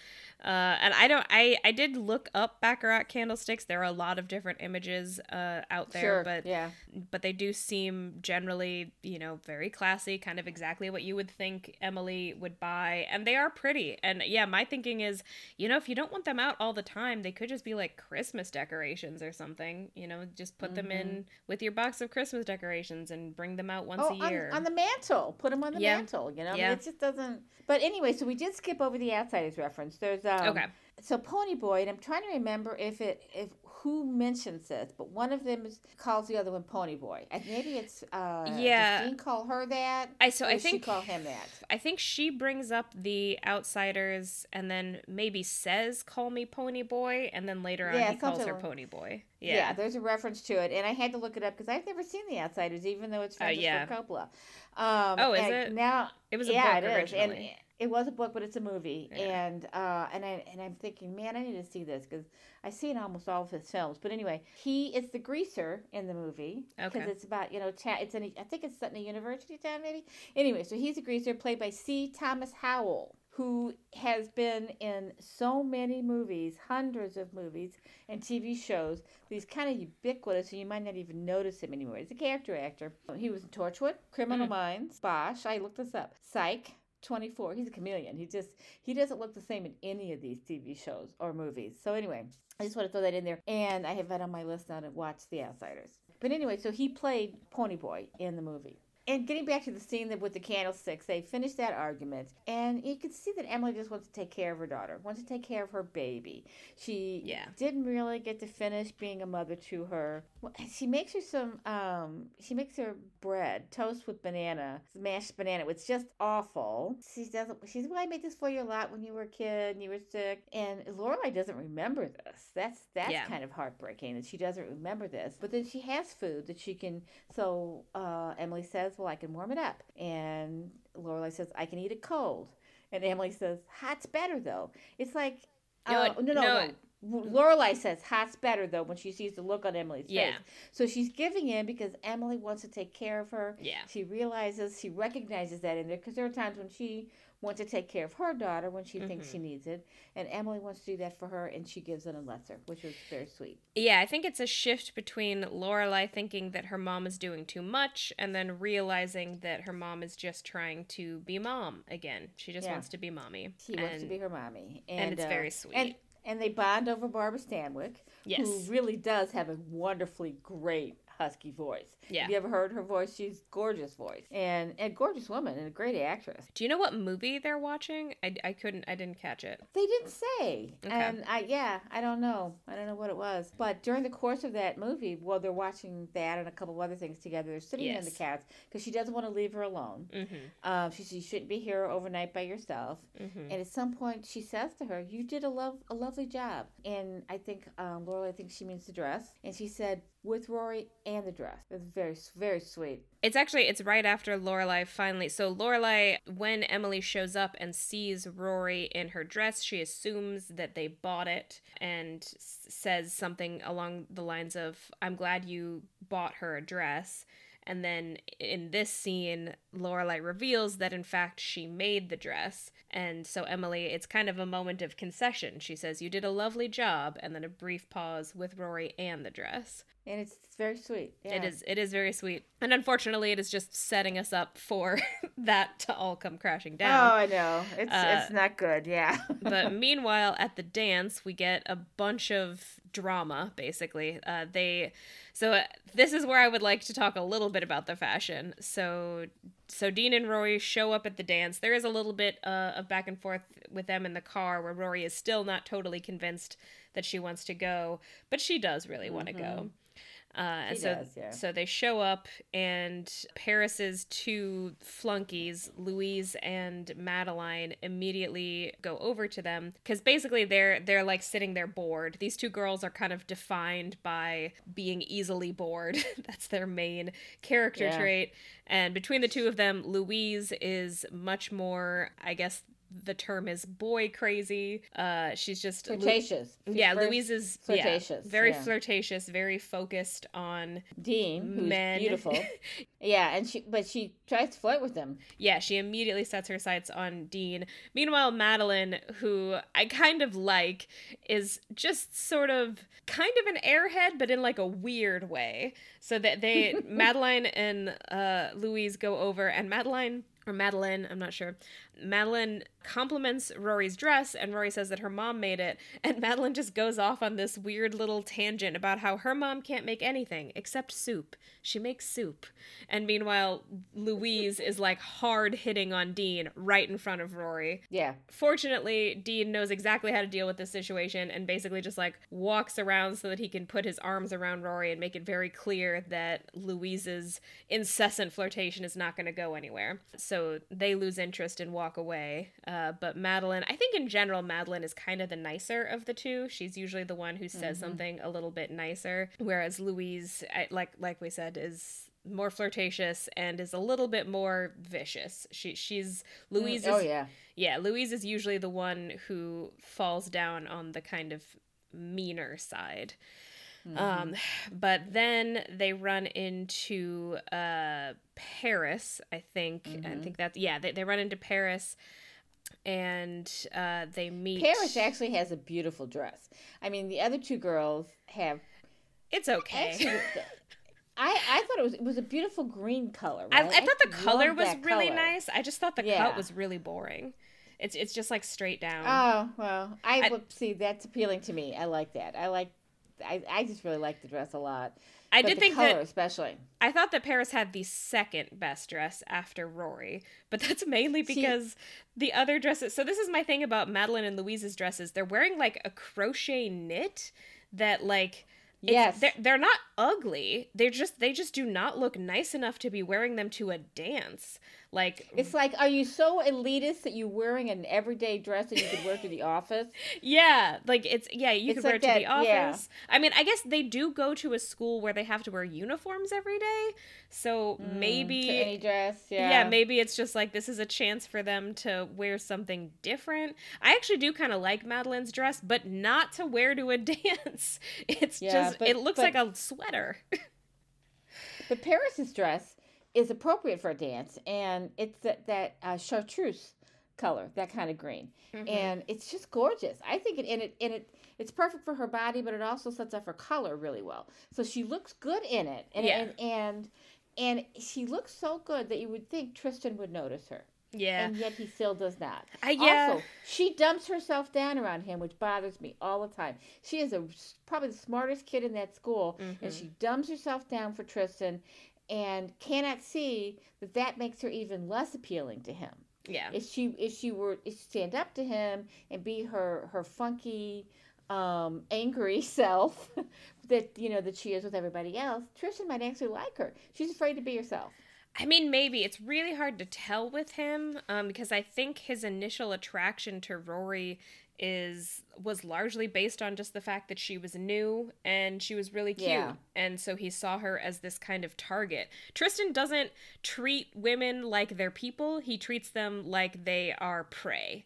Uh, and I don't. I I did look up baccarat candlesticks. There are a lot of different images uh, out there, sure, but yeah, but they do seem generally, you know, very classy, kind of exactly what you would think Emily would buy, and they are pretty. And yeah, my thinking is, you know, if you don't want them out all the time, they could just be like Christmas decorations or something. You know, just put mm-hmm. them in mm-hmm. with your box of Christmas decorations and bring them out once oh, a year on, on, the mantle. Put them on the yeah. mantle. You know, yeah. I mean, it just doesn't. But anyway, so we did skip over the outsiders reference. There's um, okay. So Pony Boy, and I'm trying to remember if it if who mentions this, but one of them is, calls the other one Pony Boy. And maybe it's uh, yeah. Does Dean call her that? I so I think she call him that. I think she brings up the outsiders, and then maybe says "Call me Pony Boy," and then later on he calls her Pony Boy. Yeah. yeah, there's a reference to it, and I had to look it up because I've never seen the outsiders, even though it's Francis uh, yeah. Ford Coppola. Um, oh, is it now? It was a yeah, book originally. And, it was a book, but it's a movie, yeah. and uh, and I and I'm thinking, man, I need to see this because I see in almost all of his films. But anyway, he is the greaser in the movie because okay. it's about you know ta- it's in a, I think it's set in a university town maybe. Anyway, so he's a greaser played by C. Thomas Howell, who has been in so many movies, hundreds of movies and TV shows. He's kind of ubiquitous, and you might not even notice him anymore. He's a character actor. He was in Torchwood, Criminal mm. Minds, Bosch. I looked this up. Psych. 24. He's a chameleon. He just he doesn't look the same in any of these TV shows or movies. So anyway, I just want to throw that in there. And I have that on my list now to watch The Outsiders. But anyway, so he played Pony Boy in the movie and getting back to the scene that with the candlesticks, they finished that argument, and you can see that Emily just wants to take care of her daughter, wants to take care of her baby. She yeah. didn't really get to finish being a mother to her. She makes her some. Um, she makes her bread, toast with banana, mashed banana. It's just awful. She doesn't. She's well, I made this for you a lot when you were a kid and you were sick. And Lorelai doesn't remember this. That's that's yeah. kind of heartbreaking that she doesn't remember this. But then she has food that she can. So uh, Emily says says, Well, I can warm it up. And Lorelai says, I can eat it cold. And Emily says, Hot's better, though. It's like, uh, no, no, no. no. Lorelai says hot's better though when she sees the look on Emily's yeah. face. So she's giving in because Emily wants to take care of her. Yeah. She realizes, she recognizes that in there because there are times when she wants to take care of her daughter when she mm-hmm. thinks she needs it, and Emily wants to do that for her, and she gives it a lesser, which was very sweet. Yeah, I think it's a shift between Lorelai thinking that her mom is doing too much, and then realizing that her mom is just trying to be mom again. She just yeah. wants to be mommy. She and, wants to be her mommy, and, and it's uh, very sweet. And, and they bond over Barbara Stanwyck, yes. who really does have a wonderfully great husky voice. Yeah. Have you ever heard her voice? She's gorgeous voice and a gorgeous woman and a great actress. Do you know what movie they're watching? I, I couldn't I didn't catch it. They didn't say. Okay. And I yeah, I don't know. I don't know what it was. But during the course of that movie, while they're watching that and a couple of other things together, they're sitting yes. on the couch because she doesn't want to leave her alone. Mm-hmm. Um, she, she shouldn't be here overnight by yourself. Mm-hmm. And at some point, she says to her, "You did a love a lovely job." And I think um, Laura, I think she means the dress. And she said, with Rory and the dress. It's very, very sweet. It's actually it's right after Lorelai finally. So Lorelai, when Emily shows up and sees Rory in her dress, she assumes that they bought it and says something along the lines of, "I'm glad you bought her a dress." And then in this scene, Lorelai reveals that in fact she made the dress. And so Emily, it's kind of a moment of concession. She says, "You did a lovely job," and then a brief pause with Rory and the dress. And it's very sweet. Yeah. It is. It is very sweet, and unfortunately, it is just setting us up for that to all come crashing down. Oh, I know. It's Uh, it's not good. Yeah. but meanwhile, at the dance, we get a bunch of drama. Basically, uh, they. So uh, this is where I would like to talk a little bit about the fashion. So, so Dean and Rory show up at the dance. There is a little bit uh, of back and forth with them in the car, where Rory is still not totally convinced that she wants to go, but she does really want to go. Uh, and so, does, yeah. so they show up, and Paris's two flunkies, Louise and Madeline, immediately go over to them because basically they're they're like sitting there bored. These two girls are kind of defined by being easily bored. That's their main character Yeah. trait. And between the two of them, Louise is much more, I guess. The term is boy crazy. Uh, she's just Flirtatious. She's yeah, Louise is flirtatious, yeah, very yeah. flirtatious, very focused on Dean, who's men. beautiful. yeah, and she but she tries to flirt with him. Yeah, she immediately sets her sights on Dean. Meanwhile, Madeline, who I kind of like, is just sort of kind of an airhead, but in like a weird way. So that they, Madeline and uh, Louise go over, and Madeline. Or Madeline, I'm not sure. Madeline compliments Rory's dress, and Rory says that her mom made it. And Madeline just goes off on this weird little tangent about how her mom can't make anything except soup. She makes soup. And meanwhile, Louise is like hard hitting on Dean right in front of Rory. Yeah. Fortunately, Dean knows exactly how to deal with this situation and basically just like walks around so that he can put his arms around Rory and make it very clear that Louise's incessant flirtation is not going to go anywhere. So they lose interest and walk away. Uh, but Madeline, I think in general, Madeline is kind of the nicer of the two. She's usually the one who says something a little bit nicer, whereas Louise, like like we said, is more flirtatious and is a little bit more vicious. She she's Louise oh is yeah. yeah, Louise is usually the one who falls down on the kind of meaner side. Um, but then they run into uh, Paris, I think. I think that's, yeah, they, they run into Paris and uh, they meet. Paris actually has a beautiful dress. I mean, the other two girls have It's okay. actually. I, I thought it was it was a beautiful green color. I, Right? I thought the color was really color. nice. I just thought the Yeah. cut was really boring. It's it's just like straight down. Oh well, I, I- see that's appealing to me. I like that. I like. I, I just really like the dress a lot. I But did the think color that especially. I thought that Paris had the second best dress after Rory, but that's mainly because the other dresses. So this is my thing about Madeline and Louise's dresses. They're wearing like a crochet knit that like Yes. they're, they're not ugly. They're just they just do not look nice enough to be wearing them to a dance. Like It's like, are you so elitist that you're wearing an everyday dress that you could wear to the office? Yeah, like it's yeah, you It's could wear like it to the that, yeah. office. I mean, I guess they do go to a school where they have to wear uniforms every day. So maybe Mm, to any dress, yeah. yeah. maybe it's just like this is a chance for them to wear something different. I actually do kind of like Madeline's dress, but not to wear to a dance. It's Yeah, just but- it looks but- like a sweater. But Paris's dress is appropriate for a dance, and it's that that uh, chartreuse color, that kind of green, Mm-hmm. and it's just gorgeous. I think it and it and it it's perfect for her body, but it also sets up her color really well. So she looks good in it, and Yeah. and, and and she looks so good that you would think Tristan would notice her, yeah. and yet he still does not. I, yeah. Also, she dumps herself down around him, which bothers me all the time. She is a probably the smartest kid in that school, Mm-hmm. and she dumps herself down for Tristan, and cannot see that that makes her even less appealing to him. yeah. If she if she were if she stand up to him and be her her funky, um, angry self, that you know that she is with everybody else, Tristan might actually like her. She's afraid to be herself. I mean, maybe it's really hard to tell with him um, because I think his initial attraction to Rory is was largely based on just the fact that she was new and she was really cute, Yeah. and so he saw her as this kind of target. Tristan doesn't treat women like they're people; he treats them like they are prey.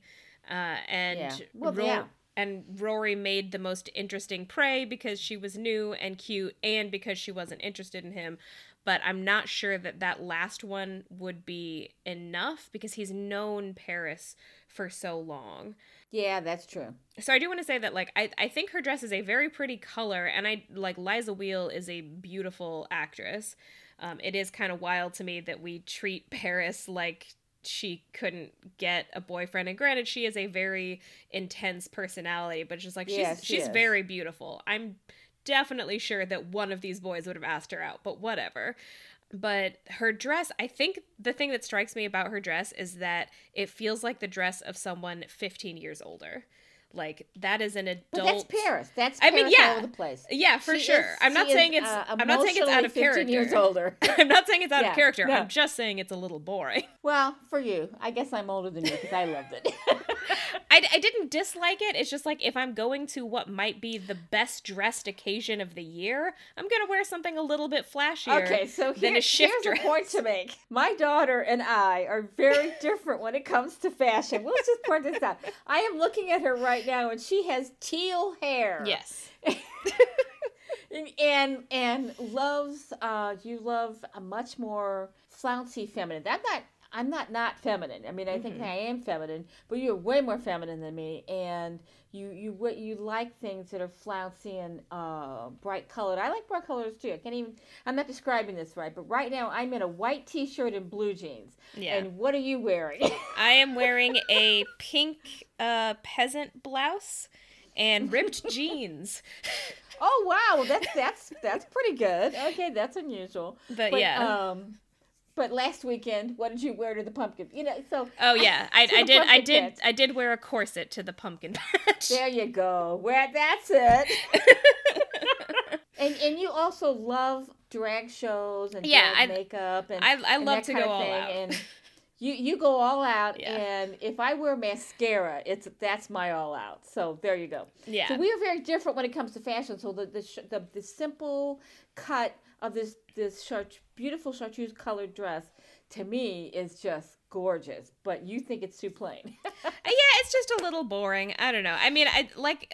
Uh, and Yeah. Well, yeah. and Rory made the most interesting prey because she was new and cute and because she wasn't interested in him. But I'm not sure that that last one would be enough because he's known Paris for so long. Yeah, that's true. So I do want to say that like I, I think her dress is a very pretty color and I like Liza Weil is a beautiful actress. Um, it is kind of wild to me that we treat Paris like she couldn't get a boyfriend. And granted, she is a very intense personality, but just like Yes, she's she she's is. very beautiful. I'm definitely sure that one of these boys would have asked her out, but whatever. But her dress, I think the thing that strikes me about her dress is that it feels like the dress of someone 15 years older. Like that is an adult. But that's Paris. That's I mean, yeah. all over the place. Yeah, for She sure. is- I'm not she is, saying it's uh, I'm not saying it's out of character. years older. I'm not saying it's out Yeah, of character. no. I'm just saying it's a little boring. Well, for you, I guess I'm older than you because I loved it. I, I didn't dislike it. It's just like if I'm going to what might be the best dressed occasion of the year, I'm gonna wear something a little bit flashier. okay, so than here, a shift here's a point to make. My daughter and I are very different when it comes to fashion. We'll just point this out. I am looking at her right now, and she has teal hair. Yes. and and, loves uh you love a much more flouncy feminine i'm not i'm not not feminine i mean i think Mhm. i am feminine but you're way more feminine than me and you you what you like things that are flouncy and uh bright colored. I like bright colors too. I can't even i'm not describing this right but right now i'm in a white t-shirt and blue jeans. Yeah. and what are you wearing? I am wearing a pink uh, peasant blouse and ripped jeans. oh wow. That's that's that's pretty good. Okay that's unusual. But, But yeah. um, but last weekend, what did you wear to the pumpkin? You know, so oh yeah. I, to I did I did patch. I did wear a corset to the pumpkin patch. there you go. Where that's it. and and you also love drag shows and Yeah, I- makeup and I I love to go all thing. out. And you you go all out, Yeah. and if I wear mascara, it's that's my all out. So there you go. yeah. So we are very different when it comes to fashion. So the the sh- the, the simple cut of this this chart, beautiful chartreuse colored dress to me is just gorgeous. But you think it's too plain. Uh, yeah, it's just a little boring. I don't know. I mean, I like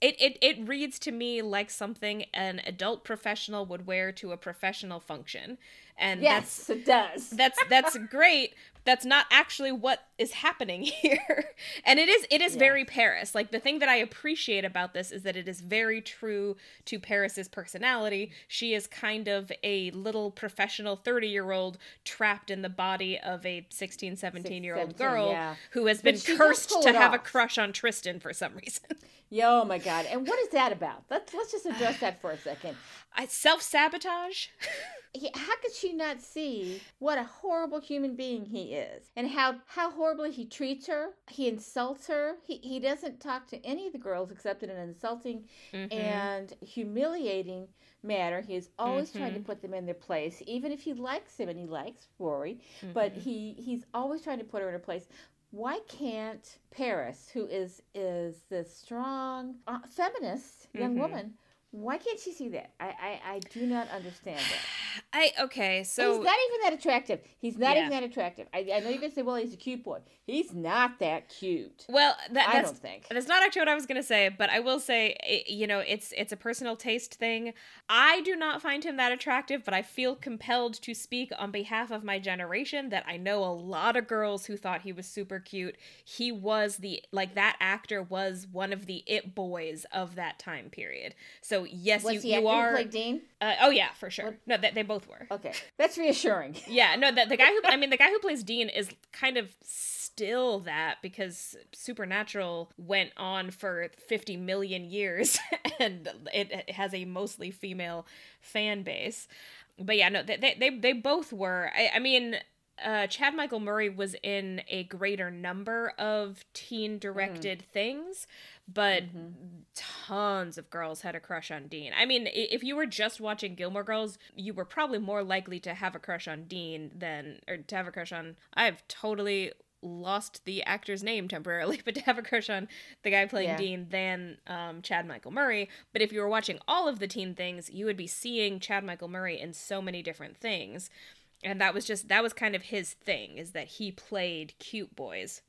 it, it. It reads to me like something an adult professional would wear to a professional function, and yes, it does. that's that's great. That's not actually what is happening here, and it is it is Yeah. very Paris. Like the thing that I appreciate about this is that it is very true to Paris's personality. She is kind of a little professional 30 year old trapped in the body of a 16, 17 year old girl yeah. who has been cursed to have a crush on Tristan for some reason. Yeah, oh my god! And what is that about? Let's let's just address that for a second. I self sabotage. How could she not see what a horrible human being he is, and how how horribly he treats her? He insults her. He he doesn't talk to any of the girls except in an insulting Mm-hmm. and humiliating manner. He is always trying to Mhm. put them in their place, even if he likes him and he likes Rory. But Mhm. he he's always trying to put her in her place. Why can't Paris, who is is this strong uh, feminist young Mhm. woman, why can't she see that? I I, I do not understand that. I okay, And so he's not even that attractive. He's not Yeah. even that attractive. I, I know you're gonna say, well, he's a cute boy. He's not that cute. well that I that's don't think. That's not actually what I was gonna say, but I will say, it, you know, it's it's a personal taste thing. I do not find him that attractive, but I feel compelled to speak on behalf of my generation that I know a lot of girls who thought he was super cute. He was the like that actor was one of the it boys of that time period. So yes, Was you he you are. played Dean? Uh, oh yeah, for sure. What- No, that they both were. Okay, that's reassuring. Yeah, no, the, the guy who I mean the guy who plays Dean is kind of still that because Supernatural went on for 50 million years and it, has a mostly female fan base. But yeah, no, they they they, they both were. I, I mean, uh, Chad Michael Murray was in a greater number of teen directed things, but Mhm. tons of girls had a crush on Dean. I mean, if you were just watching Gilmore Girls, you were probably more likely to have a crush on Dean than, or to have a crush on. I've totally lost the actor's name temporarily, but to have a crush on the guy playing Yeah. Dean than um, Chad Michael Murray. But if you were watching all of the teen things, you would be seeing Chad Michael Murray in so many different things. And that was just, that was kind of his thing, is that he played cute boys.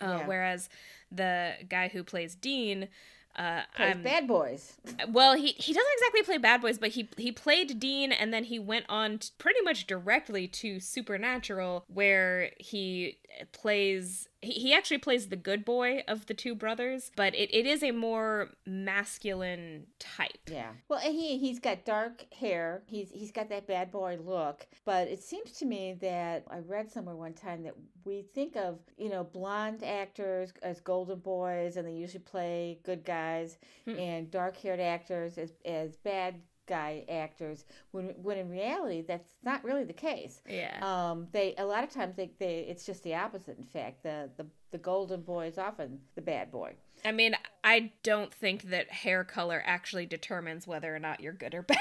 Uh, Yeah. Whereas the guy who plays Dean, Uh, Plays Bad Boys. well, he he doesn't exactly play Bad Boys, but he he played Dean, and then he went on t- pretty much directly to Supernatural, where he plays. He, he actually plays the good boy of the two brothers, but it, it is a more masculine type. Yeah. Well, and he he's got dark hair. He's he's got that bad boy look. But it seems to me that I read somewhere one time that we think of you know blonde actors as golden boys, and they usually play good guys, Hmm. and dark haired actors as as bad guy actors. When when in reality that's not really the case. Yeah. Um, they a lot of times they, they it's just the opposite. In fact, the the the golden boy is often the bad boy. I mean, I don't think that hair color actually determines whether or not you're good or bad.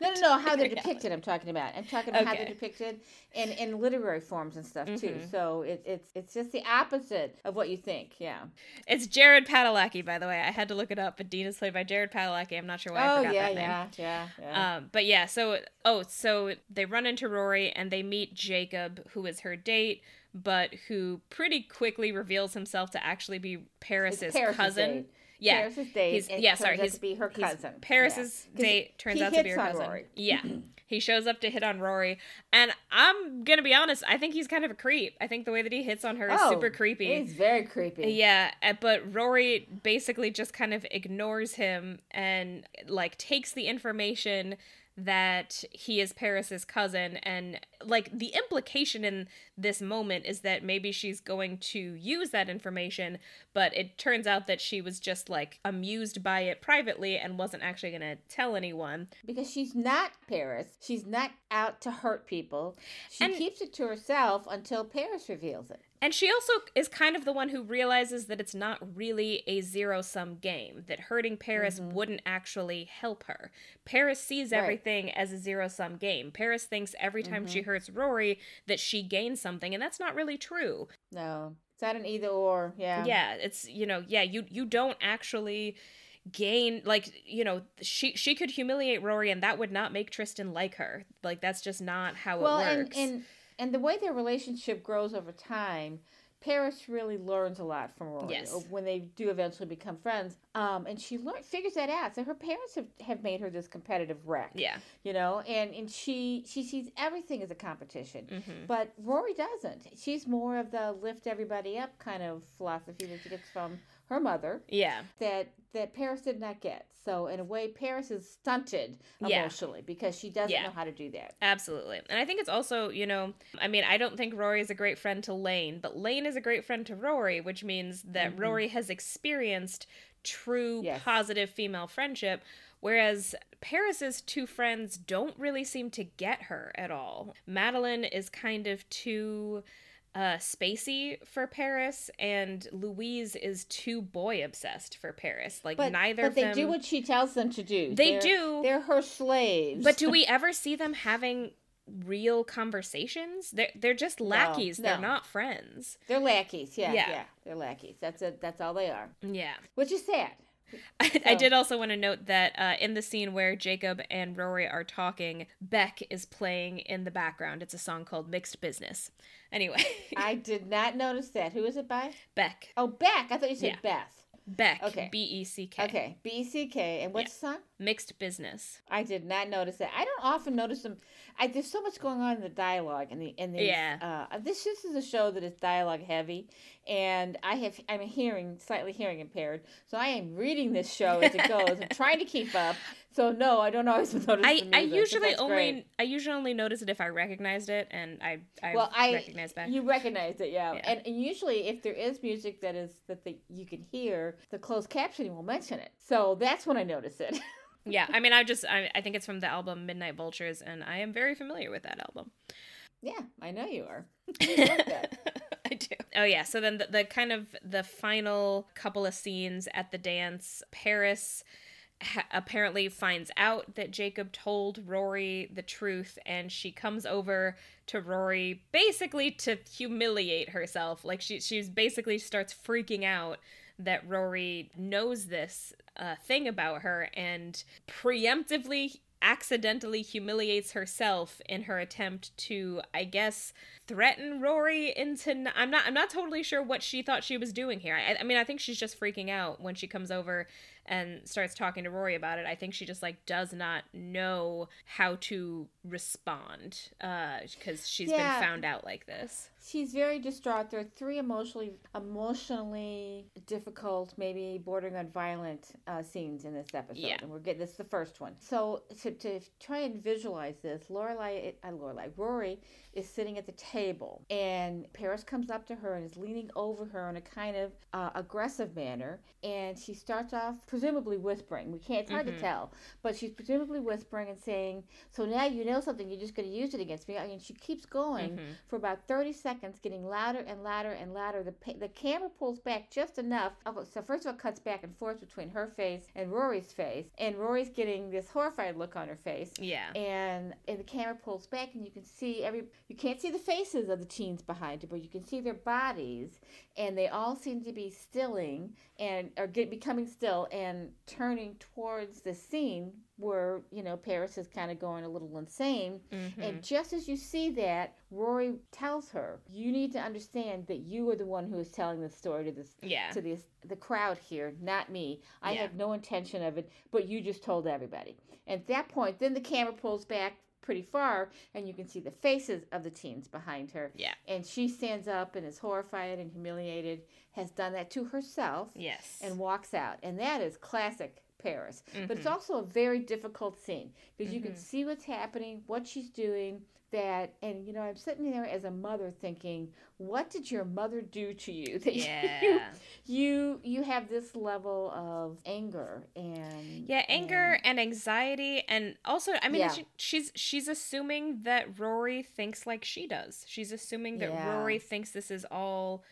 No, no, no. How they're depicted. I'm talking about. I'm talking about how they're depicted in in literary forms and stuff too. Mhm. So it, it's it's just the opposite of what you think. Yeah. It's Jared Padalecki, by the way. I had to look it up, but Dean is played by Jared Padalecki. I'm not sure why I oh forgot yeah, that name. yeah, yeah, yeah. Um, but yeah, so oh, so they run into Rory and they meet Jacob, who is her date, but who pretty quickly reveals himself to actually be Paris's Paris's cousin. date. Yeah, Paris's date. he's- yeah, turns sorry, out he's- to be her cousin. Paris's Yeah. date turns out to be her cousin. Rory. Yeah. He shows up to hit on Rory, and I'm gonna be honest. I think he's kind of a creep. I think the way that he hits on her is Oh, super creepy. He's very creepy. Yeah, uh, but Rory basically just kind of ignores him and like takes the information that he is Paris's cousin and like the implication in this moment is that maybe she's going to use that information but it turns out that she was just like amused by it privately and wasn't actually going to tell anyone Because she's not Paris. She's not out to hurt people. She And- keeps it to herself until Paris reveals it. And she also is kind of the one who realizes that it's not really a zero sum game, that hurting Paris mm-hmm. wouldn't actually help her. Paris sees Right. everything as a zero sum game. Paris thinks every time she mm-hmm. hurts Rory that she gains something, and that's not really true. No, it's not an either or. Yeah. Yeah, it's you know, yeah, you you don't actually gain like you know she she could humiliate Rory and that would not make Tristan like her like that's just not how well, it works and and the way their relationship grows over time, Paris really learns a lot from Rory Yes. uh, when they do eventually become friends. Um, and she learn, figures that out. So her parents have, have made her this competitive wreck. yeah You know, and and she she sees everything as a competition. hmm But Rory doesn't. She's more of the lift everybody up kind of philosophy that she gets from her mother yeah that that Paris did not get. So in a way, Paris is stunted Yeah. emotionally because she doesn't Yeah. know how to do that. Absolutely. And I think it's also, you know, I mean, I don't think Rory is a great friend to Lane, but Lane is a great friend to Rory, which means that Mhm. Rory has experienced true Yes. positive female friendship. Whereas Paris's two friends don't really seem to get her at all. Madeline is kind of too uh, spacey for Paris, and Louise is too boy obsessed for Paris. Like But neither but they them. do what she tells them to do. They They're- do. They're her slaves. But do we ever see them having real conversations? They're they're just lackeys. They're no. not friends. They're lackeys. Yeah, Yeah. yeah, They're lackeys. That's it. That's all they are. Yeah. Which is sad. I, I did also want to note that uh, in the scene where Jacob and Rory are talking, Beck is playing in the background. It's a song called Mixed Bizness. Anyway, I did not notice that. Who is it by? Beck. Oh, Beck. I thought you said Yeah. Beth. Beck. Okay. B E C K. Okay, B E C K. And what's the song? Mixed Bizness. I did not notice that. I don't often notice them. I, there's so much going on in the dialogue and the in the Yeah. Uh, this this is a show that is dialogue heavy, and I have I'm hearing slightly hearing impaired, so I am reading this show as it goes. I'm trying to keep up. So no, I don't always notice. I, I usually only great. I usually only notice it if I recognized it and I I well I recognize Beck. you recognize it yeah, Yeah. And, and usually if there is music that is that the, you can hear the closed captioning will mention it so that's when I notice it. yeah, I mean I just I, I think it's from the album Midnight Vultures and I am very familiar with that album. yeah, I know you are. I. I do. Oh yeah. So then the, the kind of the final couple of scenes at the dance, Paris ha- apparently finds out that Jacob told Rory the truth, and she comes over to Rory basically to humiliate herself. Like she she's basically starts freaking out that Rory knows this uh, thing about her and preemptively accidentally humiliates herself in her attempt to i guess threaten rory into i'm not i'm not totally sure what she thought she was doing here I, I mean i think she's just freaking out when she comes over and starts talking to rory about it i think she just like does not know how to respond uh because she's Yeah. been found out like this She's very distraught. There are three emotionally emotionally difficult, maybe bordering on violent uh, scenes in this episode, Yeah. and we're getting this is the first one. So to, to try and visualize this, Lorelai, uh, Lorelai, Rory is sitting at the table, and Paris comes up to her and is leaning over her in a kind of uh, aggressive manner, and she starts off presumably whispering. We can't. It's hard Mhm. to tell, but she's presumably whispering and saying, "So now you know something. You're just going to use it against me." I And she keeps going Mhm. for about 30 seconds, getting louder and louder and louder. The, the camera pulls back just enough. So, first of all, it cuts back and forth between her face and Rory's face. And Rory's getting this horrified look on her face. yeah And, and the camera pulls back, and you can see every. You can't see the faces of the teens behind her, but you can see their bodies, and they all seem to be stilling and are get, becoming still and turning towards the scene where you know Paris is kind of going a little insane. Mhm. And just as you see that, Rory tells her, "You need to understand that you are the one who is telling the story to this yeah to this the crowd here, not me. I Yeah. had no intention of it, but you just told everybody." At that point, then the camera pulls back pretty far, and you can see the faces of the teens behind her. Yeah. And she stands up and is horrified and humiliated. Has done that to herself yes and walks out. And that is classic Paris. But it's Mhm. also a very difficult scene because you can Mhm. see what's happening, what she's doing, that and you know, I'm sitting there as a mother thinking, what did your mother do to you that you yeah you you have this level of anger and Yeah, anger and anxiety, and also, I mean, Yeah. she, she's she's assuming that Rory thinks like she does. She's assuming that Yeah. Rory thinks this is all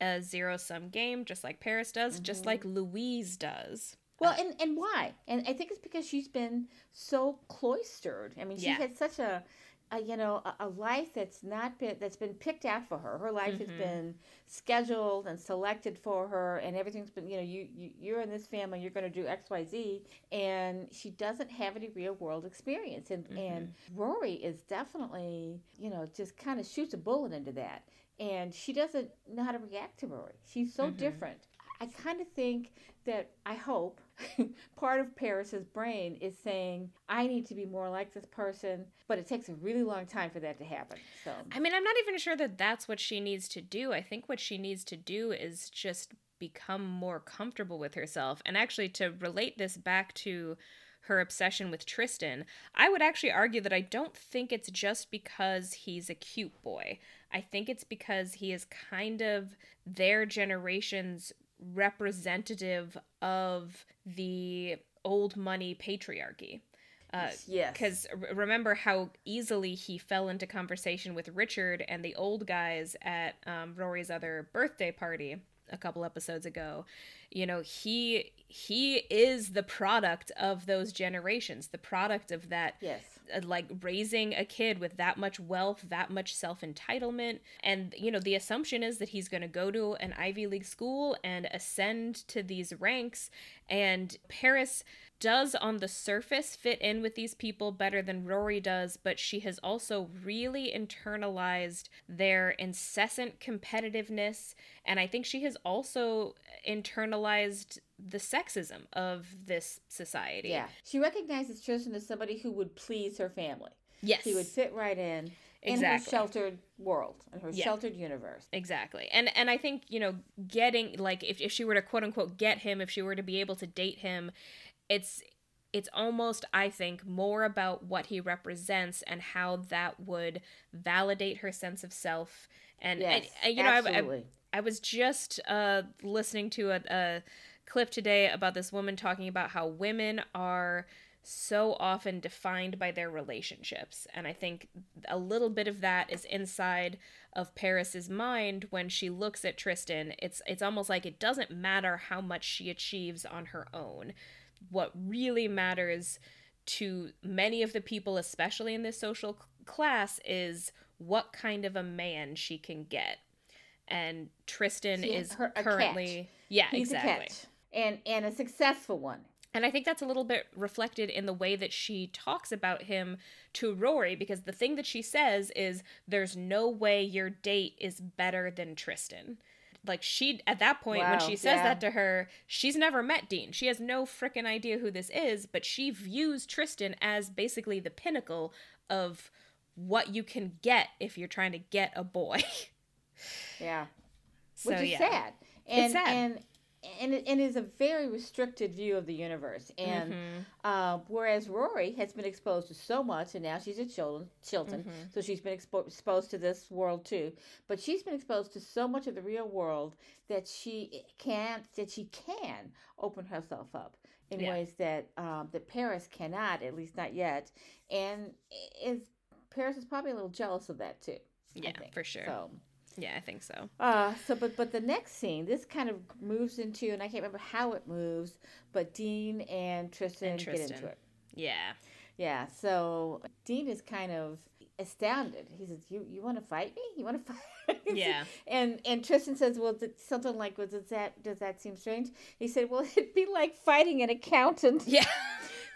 a zero sum game, just like Paris does, just Mhm. like Louise does. Well, and and why? And I think it's because she's been so cloistered. I mean, she Yeah. had such a, a you know, a, a life that's not been that's been picked out for her. Her life has Mhm. been scheduled and selected for her, and everything's been you know, you, you you're in this family, you're going to do X, Y, Z, and she doesn't have any real world experience. And and Rory is definitely you know just kind of shoots a bullet into that, and she doesn't know how to react to Rory. She's so Mhm. different. I kind of think that I hope part of Paris's brain is saying, I need to be more like this person, but it takes a really long time for that to happen. So, I mean, I'm not even sure that that's what she needs to do. I think what she needs to do is just become more comfortable with herself. And actually, to relate this back to her obsession with Tristan, I would actually argue that I don't think it's just because he's a cute boy. I think it's because he is kind of their generation's representative of the old money patriarchy. Uh, yes. because remember how easily he fell into conversation with Richard and the old guys at um, Rory's other birthday party a couple episodes ago. You know, he he is the product of those generations, the product of that Yes. uh, like raising a kid with that much wealth, that much self entitlement. And, you know, the assumption is that he's going to go to an Ivy League school and ascend to these ranks. And Paris does, on the surface, fit in with these people better than Rory does, but she has also really internalized their incessant competitiveness. And I think she has also internalized the sexism of this society. Yeah. She recognizes Tristan as somebody who would please her family. Yes. He would fit right in exactly. in her sheltered world, in her Yeah. sheltered universe. Exactly. And and I think, you know, getting like if, if she were to quote unquote get him, if she were to be able to date him, it's it's almost I think more about what he represents and how that would validate her sense of self. And, Yes. and, and, you know, I, I, absolutely. I was just uh, listening to a, a clip today about this woman talking about how women are so often defined by their relationships. And I think a little bit of that is inside of Paris's mind when she looks at Tristan. It's it's almost like it doesn't matter how much she achieves on her own. What really matters to many of the people, especially in this social c- class, is what kind of a man she can get. And Tristan She- is her- currently, yeah, He's exactly. And and a successful one. And I think that's a little bit reflected in the way that she talks about him to Rory, because the thing that she says is, There's no way your date is better than Tristan. Like, she, at that point, wow, when she says yeah. that to her, she's never met Dean. She has no freaking idea who this is, but she views Tristan as basically the pinnacle of what you can get if you're trying to get a boy. yeah. So, Which is yeah. sad. And, it's sad. And and it, and is a very restricted view of the universe. And mm-hmm. uh, whereas Rory has been exposed to so much, and now she's at Chilton, Chilton mm-hmm. so she's been expo- exposed to this world too. But she's been exposed to so much of the real world that she can't that she can open herself up in yeah. ways that um, that Paris cannot, at least not yet. And is Paris is probably a little jealous of that too. Yeah, for sure. So yeah, I think so. Uh, so but but the next scene, this kind of moves into, and I can't remember how it moves, but Dean and Tristan, and Tristan. get into it. Yeah. Yeah. So Dean is kind of astounded. He says, "You you want to fight me? You want to fight?" yeah. And and Tristan says, "Well, something like, well, does that does that seem strange?" He said, "Well, it'd be like fighting an accountant." Yeah.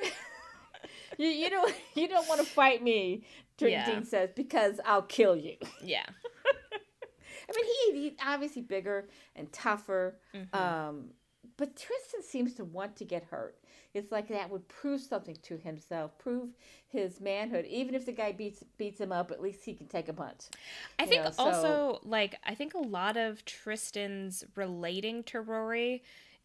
you you don't you don't want to fight me. Yeah. Dean says because I'll kill you. Yeah. I mean, he, he obviously bigger and tougher. Mm-hmm. Um, but Tristan seems to want to get hurt. It's like that would prove something to himself, prove his manhood. Even if the guy beats beats him up, at least he can take a punch. I think know, also so... like I think a lot of Tristan's relating to Rory.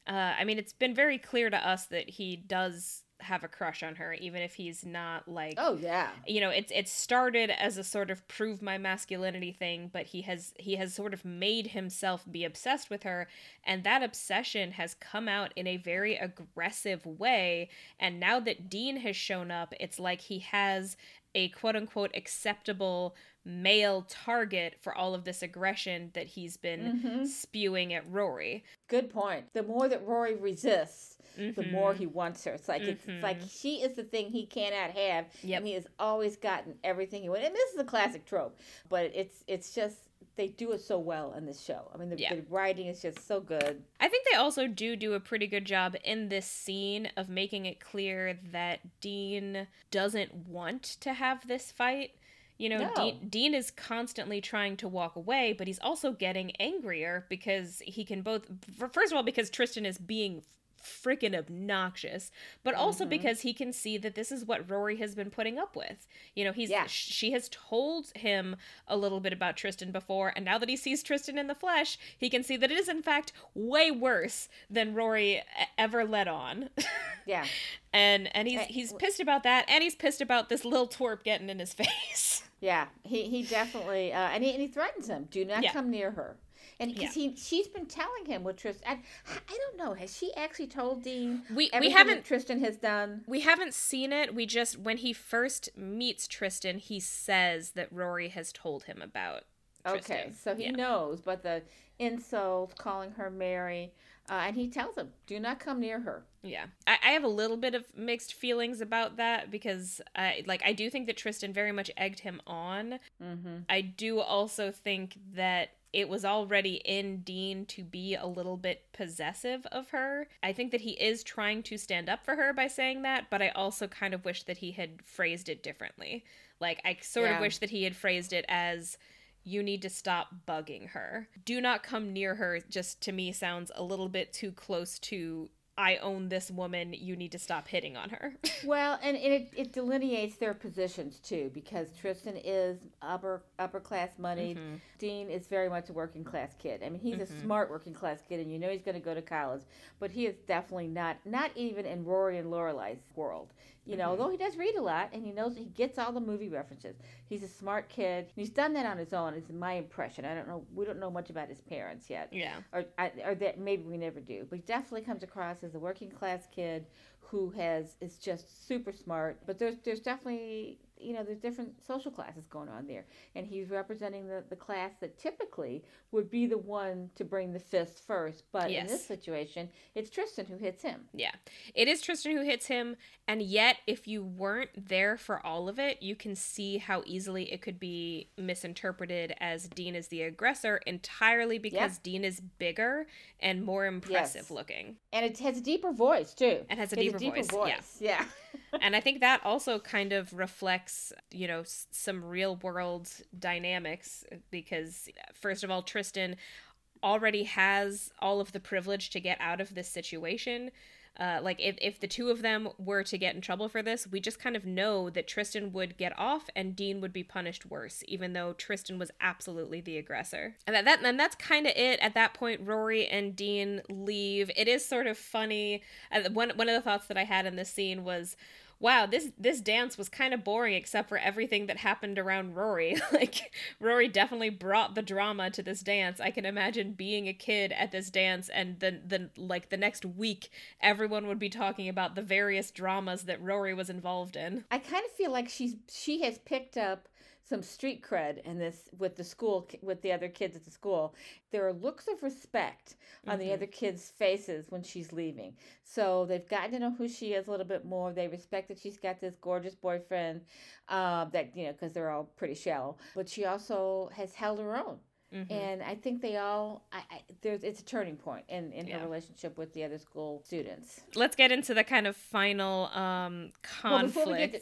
Uh, I mean, it's been very clear to us that he does have a crush on her even if he's not like oh yeah you know it's it started as a sort of prove my masculinity thing but he has he has sort of made himself be obsessed with her and that obsession has come out in a very aggressive way and now that Dean has shown up it's like he has a quote unquote acceptable male target for all of this aggression that he's been mm-hmm. spewing at Rory. Good point. The more that Rory resists mm-hmm. the more he wants her. It's like mm-hmm. it's like she is the thing he cannot have, yep. and he has always gotten everything he wants. And this is a classic trope, but it's it's just they do it so well in this show. I mean, the, yeah. the, writing is just so good. I think they also do do a pretty good job in this scene of making it clear that Dean doesn't want to have this fight. You know, no. Dean, Dean is constantly trying to walk away, but he's also getting angrier because he can both. First of all, because Tristan is being freaking obnoxious, but also mm-hmm. because he can see that this is what Rory has been putting up with. You know, he's yeah. she has told him a little bit about Tristan before, and now that he sees Tristan in the flesh, he can see that it is in fact way worse than Rory ever let on. Yeah. and and he's he's pissed about that, and he's pissed about this little twerp getting in his face. Yeah, he he definitely uh, and he and he threatens him. Do not yeah. come near her and because yeah. he she's been telling him what Tristan. I, I don't know. Has she actually told Dean? We we haven't Tristan has done. We haven't seen it. We just when he first meets Tristan, he says that Rory has told him about. Tristan. Okay, so he yeah. knows, but the insult, calling her Mary, uh, and he tells him, "Do not come near her." Yeah, I, I, have a little bit of mixed feelings about that because, I like, I do think that Tristan very much egged him on. Mm-hmm. I do also think that it was already in Dean to be a little bit possessive of her. I think that he is trying to stand up for her by saying that, but I also kind of wish that he had phrased it differently. Like, I sort yeah. of wish that he had phrased it as you need to stop bugging her. Do not come near her, just to me sounds a little bit too close to I own this woman, you need to stop hitting on her. well, and, and it, it delineates their positions too, because Tristan is upper upper class money. Mm-hmm. Dean is very much a working class kid. I mean, he's mm-hmm. a smart working class kid, and you know he's going to go to college, but he is definitely not not even in Rory and Lorelai's world. You know, mm-hmm. although he does read a lot and he knows he gets all the movie references. He's a smart kid. He's done that on his own. Is my impression. I don't know. We don't know much about his parents yet. Yeah. Or or that maybe we never do. But he definitely comes across as a working class kid who has is just super smart. But there's there's definitely you know, there's different social classes going on there. And he's representing the, the class that typically would be the one to bring the fist first. But yes. in this situation, it's Tristan who hits him. Yeah. It is Tristan who hits him. And yet, if you weren't there for all of it, you can see how easily it could be misinterpreted as Dean is the aggressor entirely because Dean is bigger and more impressive yes. looking. And it has a deeper voice, too. And has a, deeper, a deeper, voice. voice. Yeah. yeah. and I think that also kind of reflects, you know, some real world dynamics uh, because, uh, first of all, Tristan already has all of the privilege to get out of this situation. Uh, like if, if the two of them were to get in trouble for this, we just kind of know that Tristan would get off and Dean would be punished worse, even though Tristan was absolutely the aggressor. And that, that and that's kind of it. At that point, Rory and Dean leave. It is sort of funny. Uh, one one of the thoughts that I had in this scene was wow, this this dance was kind of boring except for everything that happened around Rory. like Rory definitely brought the drama to this dance. I can imagine being a kid at this dance and then the like the next week everyone would be talking about the various dramas that Rory was involved in. I kind of feel like she's she has picked up some street cred in this with the school with the other kids at the school there are looks of respect on mm-hmm. the other kids faces when she's leaving so they've gotten to know who she is a little bit more they respect that she's got this gorgeous boyfriend uh, that you know because they're all pretty shallow but she also has held her own Mm-hmm. And I think they all, I, I, there's, it's a turning point in, in yeah. her relationship with the other school students. Let's get into the kind of final um, conflict. Well,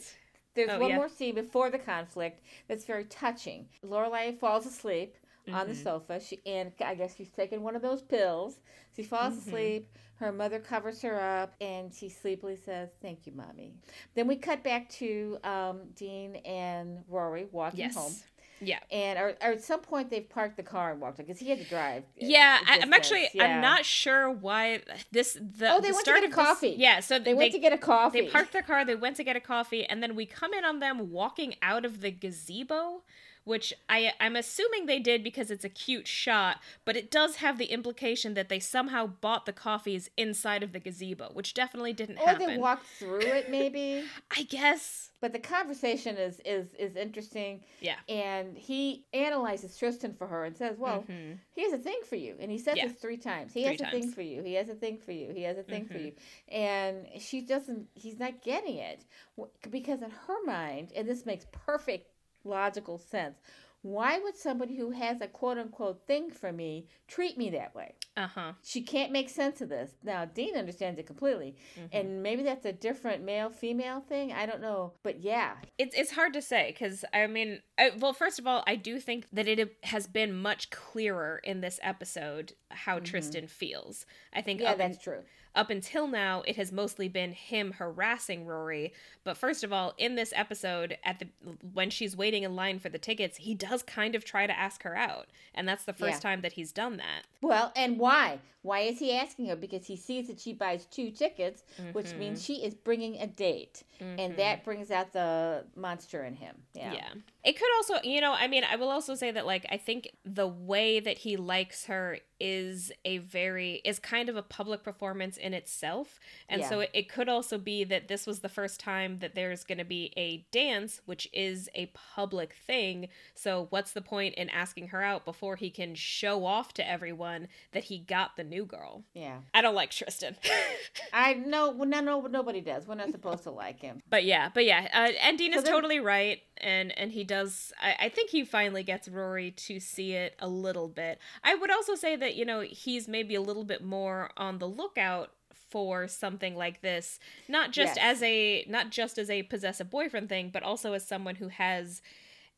there's oh, one yeah. more scene before the conflict that's very touching. Lorelai falls asleep mm-hmm. on the mm-hmm. sofa. She and I guess she's taking one of those pills. She falls mm-hmm. asleep. Her mother covers her up, and she sleepily says, "Thank you, mommy." Then we cut back to um, Dean and Rory walking yes. home. Yeah. And or, or, at some point they've parked the car and walked because he had to drive. Yeah, I, am actually yeah. I'm not sure why this the oh they the went to get a coffee. This, yeah, so they, they went to get a coffee. They parked their car. They went to get a coffee, and then we come in on them walking out of the gazebo which I I'm assuming they did because it's a cute shot, but it does have the implication that they somehow bought the coffees inside of the gazebo, which definitely didn't or happen. Or they walked through it, maybe. I guess. But the conversation is is is interesting. Yeah. And he analyzes Tristan for her and says, "Well, mm-hmm. he has a thing for you," and he says yeah. this three times. He three has times. a thing for you. He has a thing for you. He has a thing mm-hmm. for you. And she doesn't. He's not getting it because in her mind, and this makes perfect logical sense. Why would somebody who has a quote unquote thing for me treat me that way? Uh huh. She can't make sense of this. Now, Dean understands it completely. Mm-hmm. And maybe that's a different male female thing. I don't know. But yeah. It's, it's hard to say because, I mean, I, well, first of all, I do think that it has been much clearer in this episode how mm-hmm. Tristan feels. I think. Yeah, that's in, true up until now, it has mostly been him harassing Rory. But first of all, in this episode, at the when she's waiting in line for the tickets, he does kind of try to ask her out, and that's the first yeah. time that he's done that. Well, and why? Why is he asking her? Because he sees that she buys two tickets, mm-hmm. which means she is bringing a date, mm-hmm. and that brings out the monster in him. Yeah. Yeah. It could also, you know, I mean, I will also say that like I think the way that he likes her is a very is kind of a public performance in itself. And yeah. so it, it could also be that this was the first time that there's going to be a dance which is a public thing. So what's the point in asking her out before he can show off to everyone that he got the new girl? Yeah. I don't like Tristan. I know no no nobody does. We're not supposed to like him. But yeah, but yeah, uh, and Dean so is totally right and and he does I, I think he finally gets rory to see it a little bit i would also say that you know he's maybe a little bit more on the lookout for something like this not just yes. as a not just as a possessive boyfriend thing but also as someone who has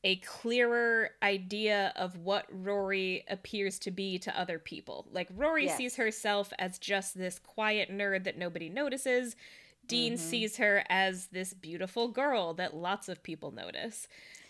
a clearer idea of what Rory appears to be to other people. Like Rory yes. sees herself as just this quiet nerd that nobody notices. Dean mm-hmm. sees her as this beautiful girl that lots of people notice.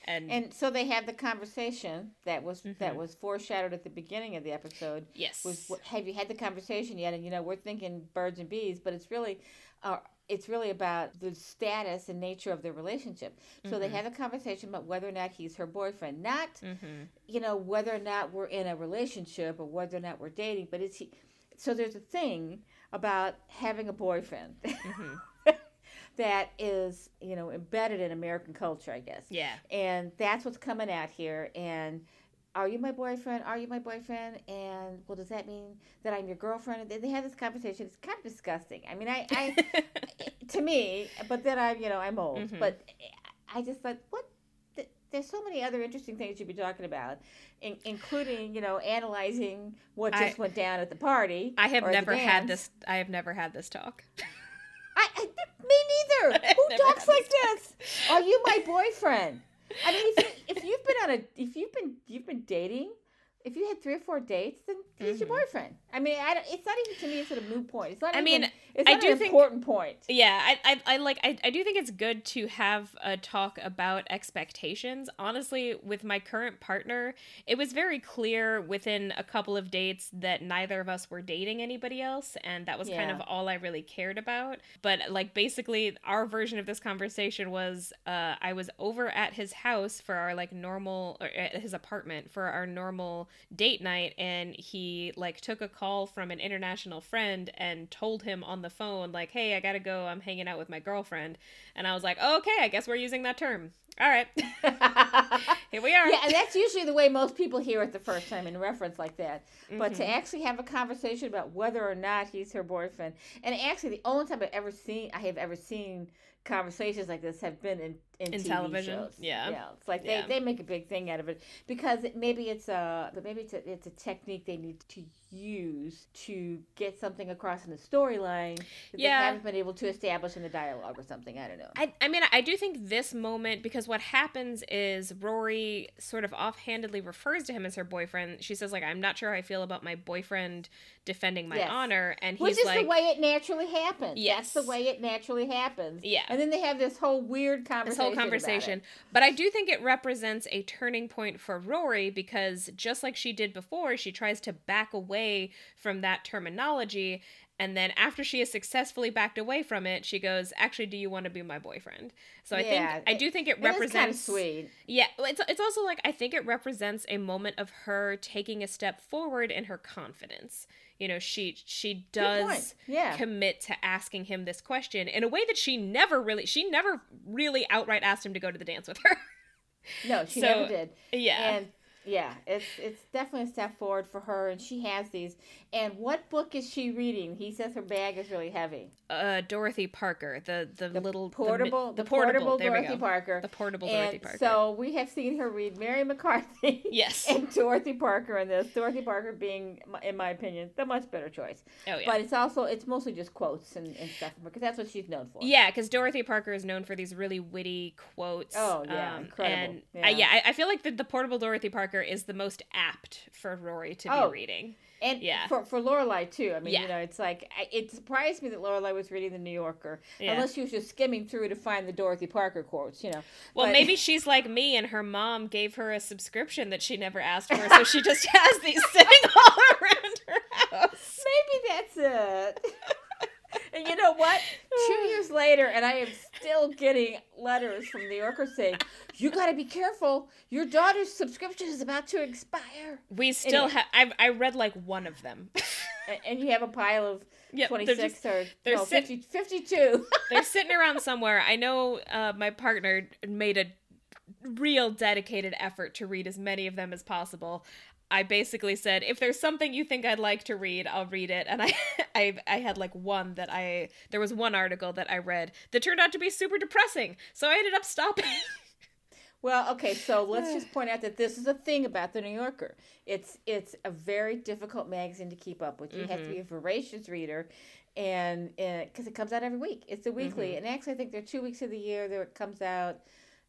And, and so they have the conversation that was mm-hmm. that was foreshadowed at the beginning of the episode. Yes. Was have you had the conversation yet? And you know we're thinking birds and bees, but it's really, uh, it's really about the status and nature of their relationship. So mm-hmm. they have a conversation about whether or not he's her boyfriend, not mm-hmm. you know whether or not we're in a relationship or whether or not we're dating. But it's he. So there's a thing about having a boyfriend. Mm-hmm. that is you know embedded in American culture, I guess. Yeah. And that's what's coming out here. And are you my boyfriend? Are you my boyfriend? And well, does that mean that I'm your girlfriend? And they have this conversation. It's kind of disgusting. I mean, I, I to me, but then I'm, you know, I'm old. Mhm. But I just thought, what? There's so many other interesting things you'd be talking about, in, including, you know, analyzing what I- just went down at the party. I have never had this. I have never had this talk. I, I me neither. Who talks like this? Are you my boyfriend? I mean, if, you, if you've been on a, if you've been, you've been dating, if you had three or four dates, then he's your Mhm. boyfriend. I mean, I it's not even to me. It's a moot point. It's not. I even, mean, it's I do an think- important point. Yeah, I, I, I like I, I do think it's good to have a talk about expectations. Honestly, with my current partner, it was very clear within a couple of dates that neither of us were dating anybody else, and that was kind of all I really cared about. But like basically, our version of this conversation was uh, I was over at his house for our like normal or at his apartment for our normal date night, and he like took a call from an international friend and told him on the phone like, "Hey, I gotta go. I'm hanging out with my girlfriend," and I was like, oh, "Okay, I guess we're using that term. All right, here we are." Yeah, and that's usually the way most people hear it the first time in reference like that. But to Mhm. actually have a conversation about whether or not he's her boyfriend, and actually the only time I've ever seen, I have ever seen conversations like this have been in in, In television, shows. yeah. yeah. It's like Yeah. they, they make a big thing out of it because it, maybe it's a but maybe it's a it's a technique they need to use to get something across in the storyline that Yeah. they haven't been able to establish in the dialogue or something. I don't know. I, I mean, I do think this moment, because what happens is Rory sort of offhandedly refers to him as her boyfriend. She says, like, I'm not sure how I feel about my boyfriend defending my Yes. honor. And he's Which is like, the way it naturally happens. Yes. That's the way it naturally happens. Yeah. And then they have this whole weird conversation. this whole conversation. But I do think it represents a turning point for Rory because just like she did before, she tries to back away from that terminology. And then after she has successfully backed away from it, she goes, "Actually, do you want to be my boyfriend?" So I think I do think it And that's kind of represents sweet. Yeah, it's it's also like I think it represents a moment of her taking a step forward in her confidence. You know, she she does Yeah. commit to asking him this question in a way that she never really she never really outright asked him to go to the dance with her. No, she So, never did. yeah. And yeah, it's it's definitely a step forward for her, and she has these. And what book is she reading? He says her bag is really heavy. uh Dorothy Parker, the the, The little portable, the, the, portable, portable, Dorothy. Parker. The portable and Dorothy Parker. so we have seen her read Mary McCarthy. yes. And Dorothy Parker in this. Dorothy Parker being, in my opinion, the much better choice. oh yeah. But it's also it's mostly just quotes and, and stuff because that's what she's known for. Yeah, because Dorothy Parker is known for these really witty quotes. Oh, yeah, um, incredible. And Yeah. I, yeah, I, I feel like the, the portable Dorothy Parker is the most apt for Rory to Oh, be reading. And Yeah. for for Lorelai too. I mean, Yeah. you know, it's like it surprised me that Lorelai was reading the New Yorker, Yeah. unless she was just skimming through to find the Dorothy Parker quotes. You know. Well, But- maybe she's like me, and her mom gave her a subscription that she never asked for, so she just has these sitting all around her house. maybe that's it. And you know what? Two years later, and I am still getting letters from the New Yorker saying, "You got to be careful. Your daughter's subscription is about to expire." We still Anyway. have. I read like one of them. And, and you have a pile of they're just or they're no, sit- 50, 52. they're sitting around somewhere. I know uh, my partner made a real dedicated effort to read as many of them as possible. I basically said, if there's something you think I'd like to read, I'll read it. And I, I, I had like one that I, there was one article that I read that turned out to be super depressing. So I ended up stopping. Well, okay, so let's just point out that this is a thing about the New Yorker. It's it's a very difficult magazine to keep up with. You have to be mm-hmm. a voracious reader, and eh, because it comes out every week, it's a weekly. Mm-hmm. And actually, I think there are two weeks of the year that it comes out.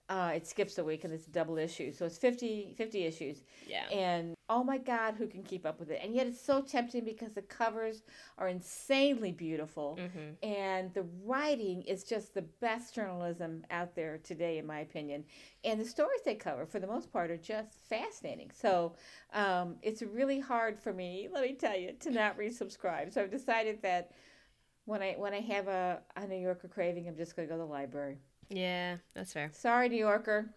Uh, it skips a week and it's a double issue, so it's 50, 50 issues. yeah. And oh my God, who can keep up with it? And yet it's so tempting because the covers are insanely beautiful. Hmm and the writing is just the best journalism out there today in my opinion. And the stories they cover for the most part are just fascinating. So um, it's really hard for me let me tell you to not resubscribe. So i've decided that when i when i have a, a new yorker craving i'm just going to go to the library Yeah, that's fair. Sorry, New Yorker.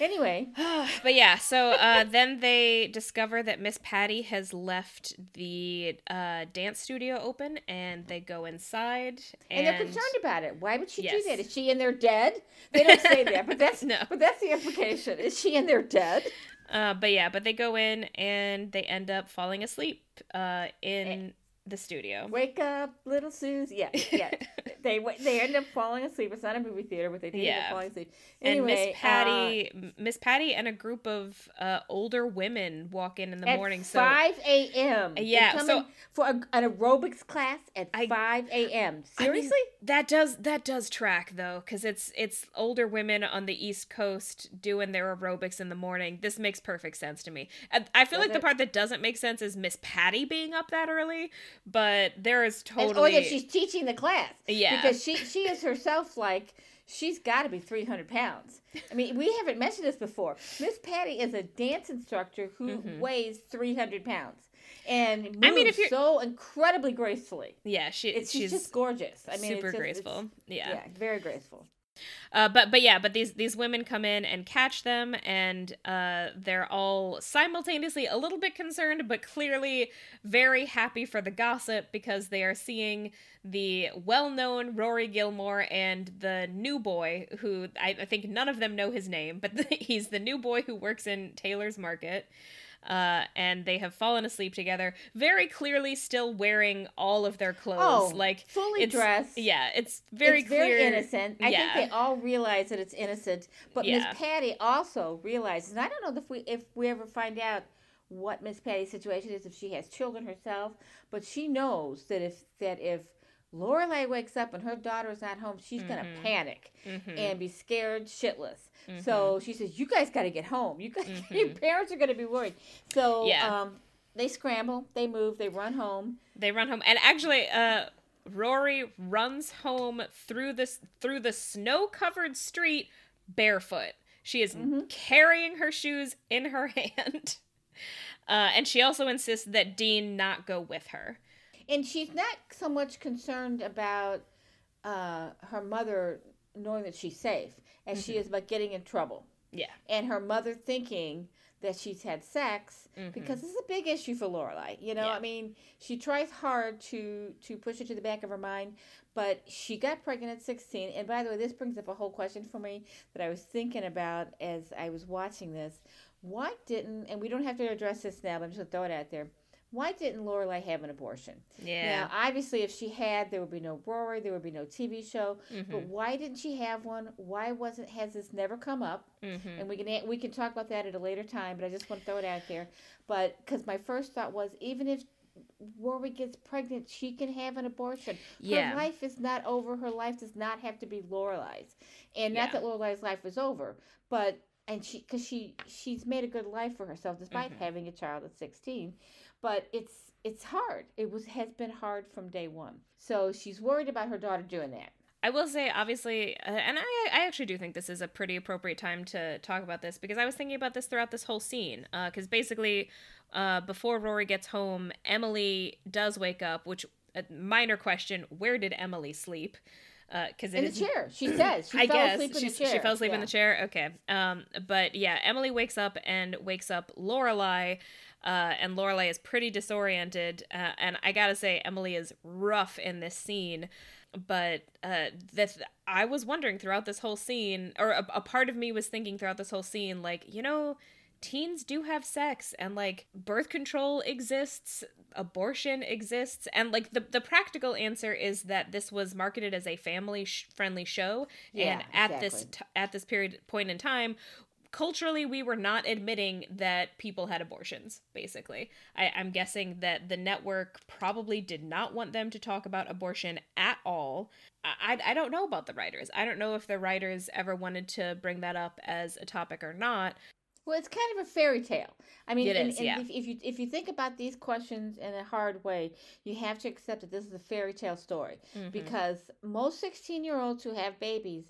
Anyway, but yeah, so uh, then they discover that Miss Patty has left the uh, dance studio open, and they go inside. and, they're concerned about it. Why would she Yes. do that? Is she in there dead? They don't say that, but that's No. but that's the implication. Is she in there dead? Uh, but yeah, but they go in and they end up falling asleep uh, Eh. The studio. Wake up, little Susie. Yeah, yeah. they they end up falling asleep. It's not a movie theater, but they do end up falling asleep. and Anyway, Miss Patty, Miss Patty, and a group of uh, older women walk in in the uh, morning. So five a.m. They're Yeah, so- for a, an aerobics class at I- five a.m. I mean, Seriously? that does that does track though, because it's it's older women on the East Coast doing their aerobics in the morning. This makes perfect sense to me. And I feel Does like the part that doesn't make sense is Miss Patty being up that early, but there is And- oh yeah, she's teaching the class. Yeah. Because she she is herself like she's got to be 300 pounds. I mean, we haven't mentioned this before. Miss Patty is a dance instructor who Mhm. weighs 300 pounds and moves I mean, if you're- so incredibly gracefully. yeah she It's she's, she's just gorgeous. I mean, super it's just, graceful. yeah. yeah, very graceful. Uh, but but yeah, but these these women come in and catch them, and uh, they're all simultaneously a little bit concerned, but clearly very happy for the gossip because they are seeing the well-known Rory Gilmore and the new boy who I, I think none of them know his name, but he's the new boy who works in Taylor's Market. Uh, and they have fallen asleep together, very clearly still wearing all of their clothes. Oh, like fully it's, dressed. Yeah, it's very it's clear. very innocent. I yeah. think they all realize that it's innocent, but Yeah. Miss Patty also realizes. And I don't know if we if we ever find out what Miss Patty's situation is, if she has children herself, but she knows that if that if Lorelai wakes up and her daughter is not home, she's gonna Mhm. panic Mhm. and be scared shitless. Mhm. So she says, "You guys got to get home. You guys, your Mhm. parents are gonna be worried." So Yeah. um, they scramble, they move, they run home. They run home, and actually, uh, Rory runs home through this through the snow-covered street barefoot. She is Mhm. carrying her shoes in her hand, uh, and she also insists that Dean not go with her. And she's not so much concerned about uh, her mother knowing that she's safe as she is about getting in trouble. Yeah. And her mother thinking that she's had sex Mhm. because this is a big issue for Lorelai. You know, Yeah. I mean, she tries hard to to push it to the back of her mind, but she got pregnant at 16. And by the way, this brings up a whole question for me that I was thinking about as I was watching this. Why didn't and we don't have to address this now, but I'm just gonna throw it out there. Why didn't Lorelai have an abortion? Yeah. Now, obviously, if she had, there would be no Rory, there would be no TV show. Mhm. But why didn't she have one? Why wasn't has this never come up? Mhm. And we can we can talk about that at a later time. But I just want to throw it out there. But because my first thought was, even if Rory gets pregnant, she can have an abortion. Yeah. Her life is not over. Her life does not have to be Lorelai's. And not that Lorelai's life was over, but and she because she she's made a good life for herself despite Mhm. having a child at 16 but it's it's hard it was has been hard from day one so she's worried about her daughter doing that I will say, obviously, uh, and I, I actually do think this is a pretty appropriate time to talk about this because I was thinking about this throughout this whole scene. Because basically, uh, before Rory gets home, Emily does wake up, which, a minor question, where did Emily sleep? Because in the chair she says she I fell guess asleep in she's- the chair she fell asleep in the chair. Okay. Um, but yeah, Emily wakes up and wakes up Lorelai, uh, and Lorelai is pretty disoriented. Uh, and I gotta say, Emily is rough in this scene. But uh, this, I was wondering throughout this whole scene, or a, a part of me was thinking throughout this whole scene, like you know. Teens do have sex and like birth control exists, abortion exists, and like the the practical answer is that this was marketed as a family sh- friendly show and Yeah, at this t- at this period point in time culturally we were not admitting that people had abortions basically. I, i'm guessing that the network probably did not want them to talk about abortion at all. I, I, don't know about the writers. I don't know if the writers ever wanted to bring that up as a topic or not. Well it's kind of a fairy tale. I mean It and- is, and yeah. if, if you if you think about these questions in a hard way you have to accept that this is a fairy tale story Mhm. because most 16 year olds who have babies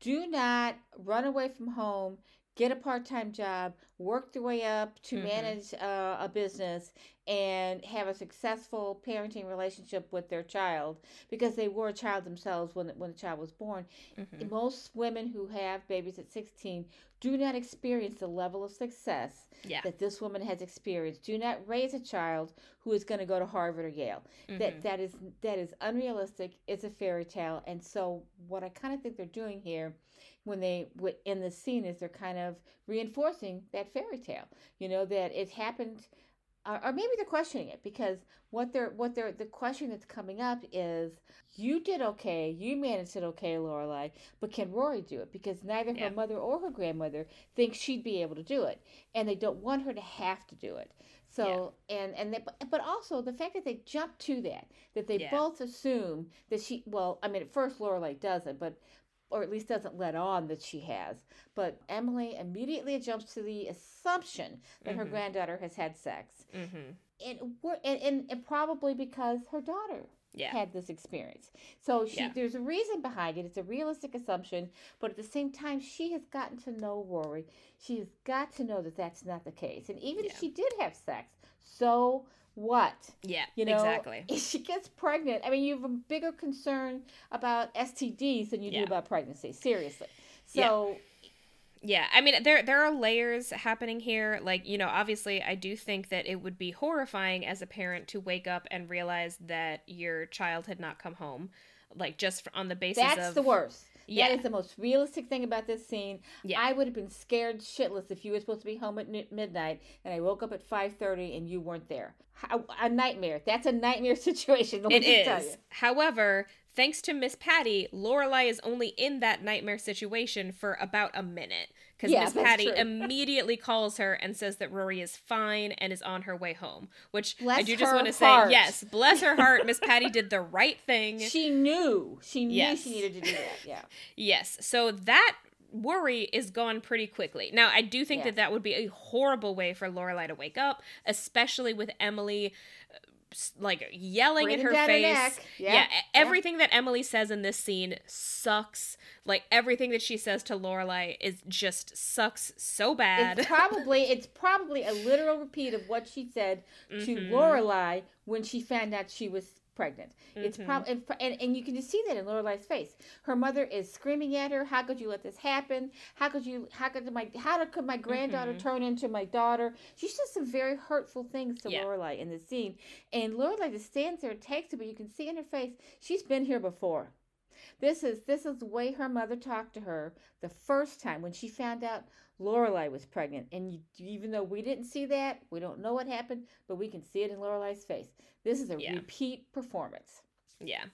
do not run away from home get a part-time job work their way up to Mhm. manage uh, a business and have a successful parenting relationship with their child because they were a child themselves when when the child was born. Mm-hmm. Most women who have babies at 16 do not experience the level of success yeah. that this woman has experienced. Do not raise a child who is going to go to Harvard or Yale. Mm-hmm. That that is that is unrealistic. It's a fairy tale. And so what I kind of think they're doing here when they in the scene is they're kind of reinforcing that fairy tale. You know that it happened or maybe they're questioning it because what they're what they're the question that's coming up is you did okay you managed it okay lorelai but can rory do it because neither yeah. her mother or her grandmother thinks she'd be able to do it and they don't want her to have to do it so yeah. and and they, but also the fact that they jump to that that they yeah. both assume that she well i mean at first lorelai doesn't but or at least doesn't let on that she has. But Emily immediately jumps to the assumption that mm-hmm. her granddaughter has had sex. Mm-hmm. And, and, and, probably because her daughter yeah. had this experience. So she, yeah. there's a reason behind it. It's a realistic assumption, but at the same time, she has gotten to know Rory. She has got to know that that's not the case. And even yeah. if she did have sex, so what? Yeah, you know, exactly. If she gets pregnant, I mean, you have a bigger concern about STDs than you yeah. do about pregnancy. Seriously. So. Yeah. Yeah, I mean there there are layers happening here. Like, you know, obviously I do think that it would be horrifying as a parent to wake up and realize that your child had not come home. Like just on the basis That's of the worst. Yeah. That is the most realistic thing about this scene. Yeah. I would have been scared shitless if you were supposed to be home at midnight and I woke up at 5:30 and you weren't there. A nightmare. That's a nightmare situation. It is. However, thanks to Miss Patty, Lorelai is only in that nightmare situation for about a minute because yeah, Miss Patty true. immediately calls her and says that Rory is fine and is on her way home. Which bless I do just want to say, yes, bless her heart. Miss Patty did the right thing. She knew. She knew yes. she needed to do that. Yeah. yes. So that worry is gone pretty quickly. Now, I do think yes. that that would be a horrible way for Lorelai to wake up, especially with Emily like yelling in her face. Her yeah, yeah, everything yeah. that Emily says in this scene sucks. Like everything that she says to Lorelai is just sucks so bad. It's probably it's probably a literal repeat of what she said to mm-hmm. Lorelai when she found out she was pregnant. Mm-hmm. It's probably and, and you can just see that in Lorelai's face. Her mother is screaming at her, "How could you let this happen? How could you? How could my? How could my granddaughter mm-hmm. turn into my daughter?" She says some very hurtful things to yeah. Lorelai in the scene, and Lorelai just stands there and takes it, but you can see in her face she's been here before. This is this is the way her mother talked to her the first time when she found out Lorelai was pregnant. And you, even though we didn't see that, we don't know what happened, but we can see it in Lorelai's face. This is a yeah. repeat performance. Yeah.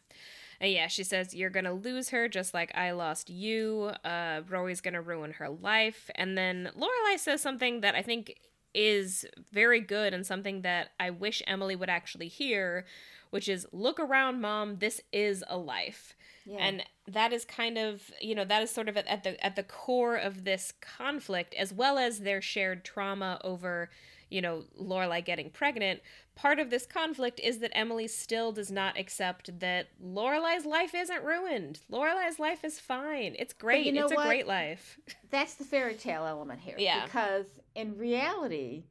And yeah, she says, You're going to lose her just like I lost you. Uh, Rory's going to ruin her life. And then Lorelai says something that I think is very good and something that I wish Emily would actually hear, which is Look around, mom. This is a life. Yeah. And that is kind of, you know, that is sort of at the at the core of this conflict as well as their shared trauma over, you know, Lorelai getting pregnant. Part of this conflict is that Emily still does not accept that Lorelai's life isn't ruined. Lorelai's life is fine. It's great. You know it's what? a great life. That's the fairy tale element here. Yeah. Because in reality,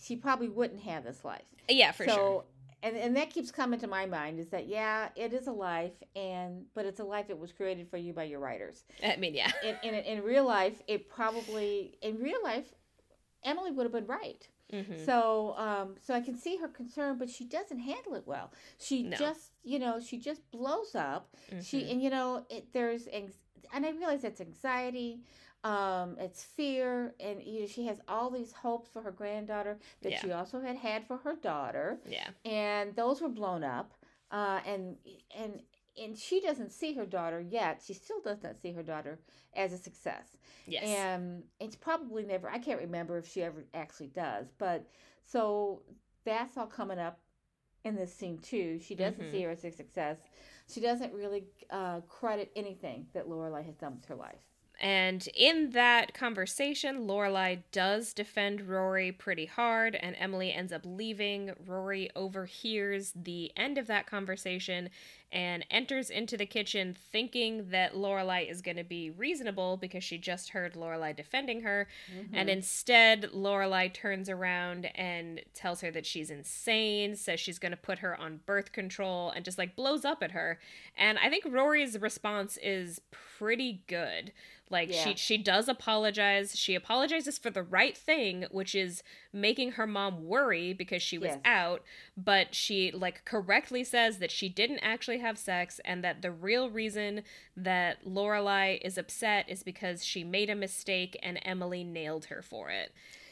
she probably wouldn't have this life. Yeah, for so, sure and and that keeps coming to my mind is that yeah it is a life and but it's a life that was created for you by your writers i mean yeah in, in, in real life it probably in real life emily would have been right mm-hmm. so um so i can see her concern but she doesn't handle it well she no. just you know she just blows up mm-hmm. she and you know it, there's and i realize that's anxiety um, it's fear, and you know, she has all these hopes for her granddaughter that yeah. she also had had for her daughter. Yeah, and those were blown up. Uh, and and and she doesn't see her daughter yet. She still does not see her daughter as a success. Yes, and it's probably never. I can't remember if she ever actually does, but so that's all coming up in this scene too. She doesn't mm-hmm. see her as a success. She doesn't really uh, credit anything that Lorelai has done with her life. And in that conversation, Lorelai does defend Rory pretty hard, and Emily ends up leaving. Rory overhears the end of that conversation and enters into the kitchen thinking that Lorelai is going to be reasonable because she just heard Lorelai defending her, mm-hmm. and instead Lorelai turns around and tells her that she's insane, says she's going to put her on birth control, and just like blows up at her. And I think Rory's response is pretty good. Like yeah. she she does apologize. She apologizes for the right thing, which is making her mom worry because she was yes. out, but she like correctly says that she didn't actually have sex and that the real reason that Lorelai is upset is because she made a mistake and Emily nailed her for it.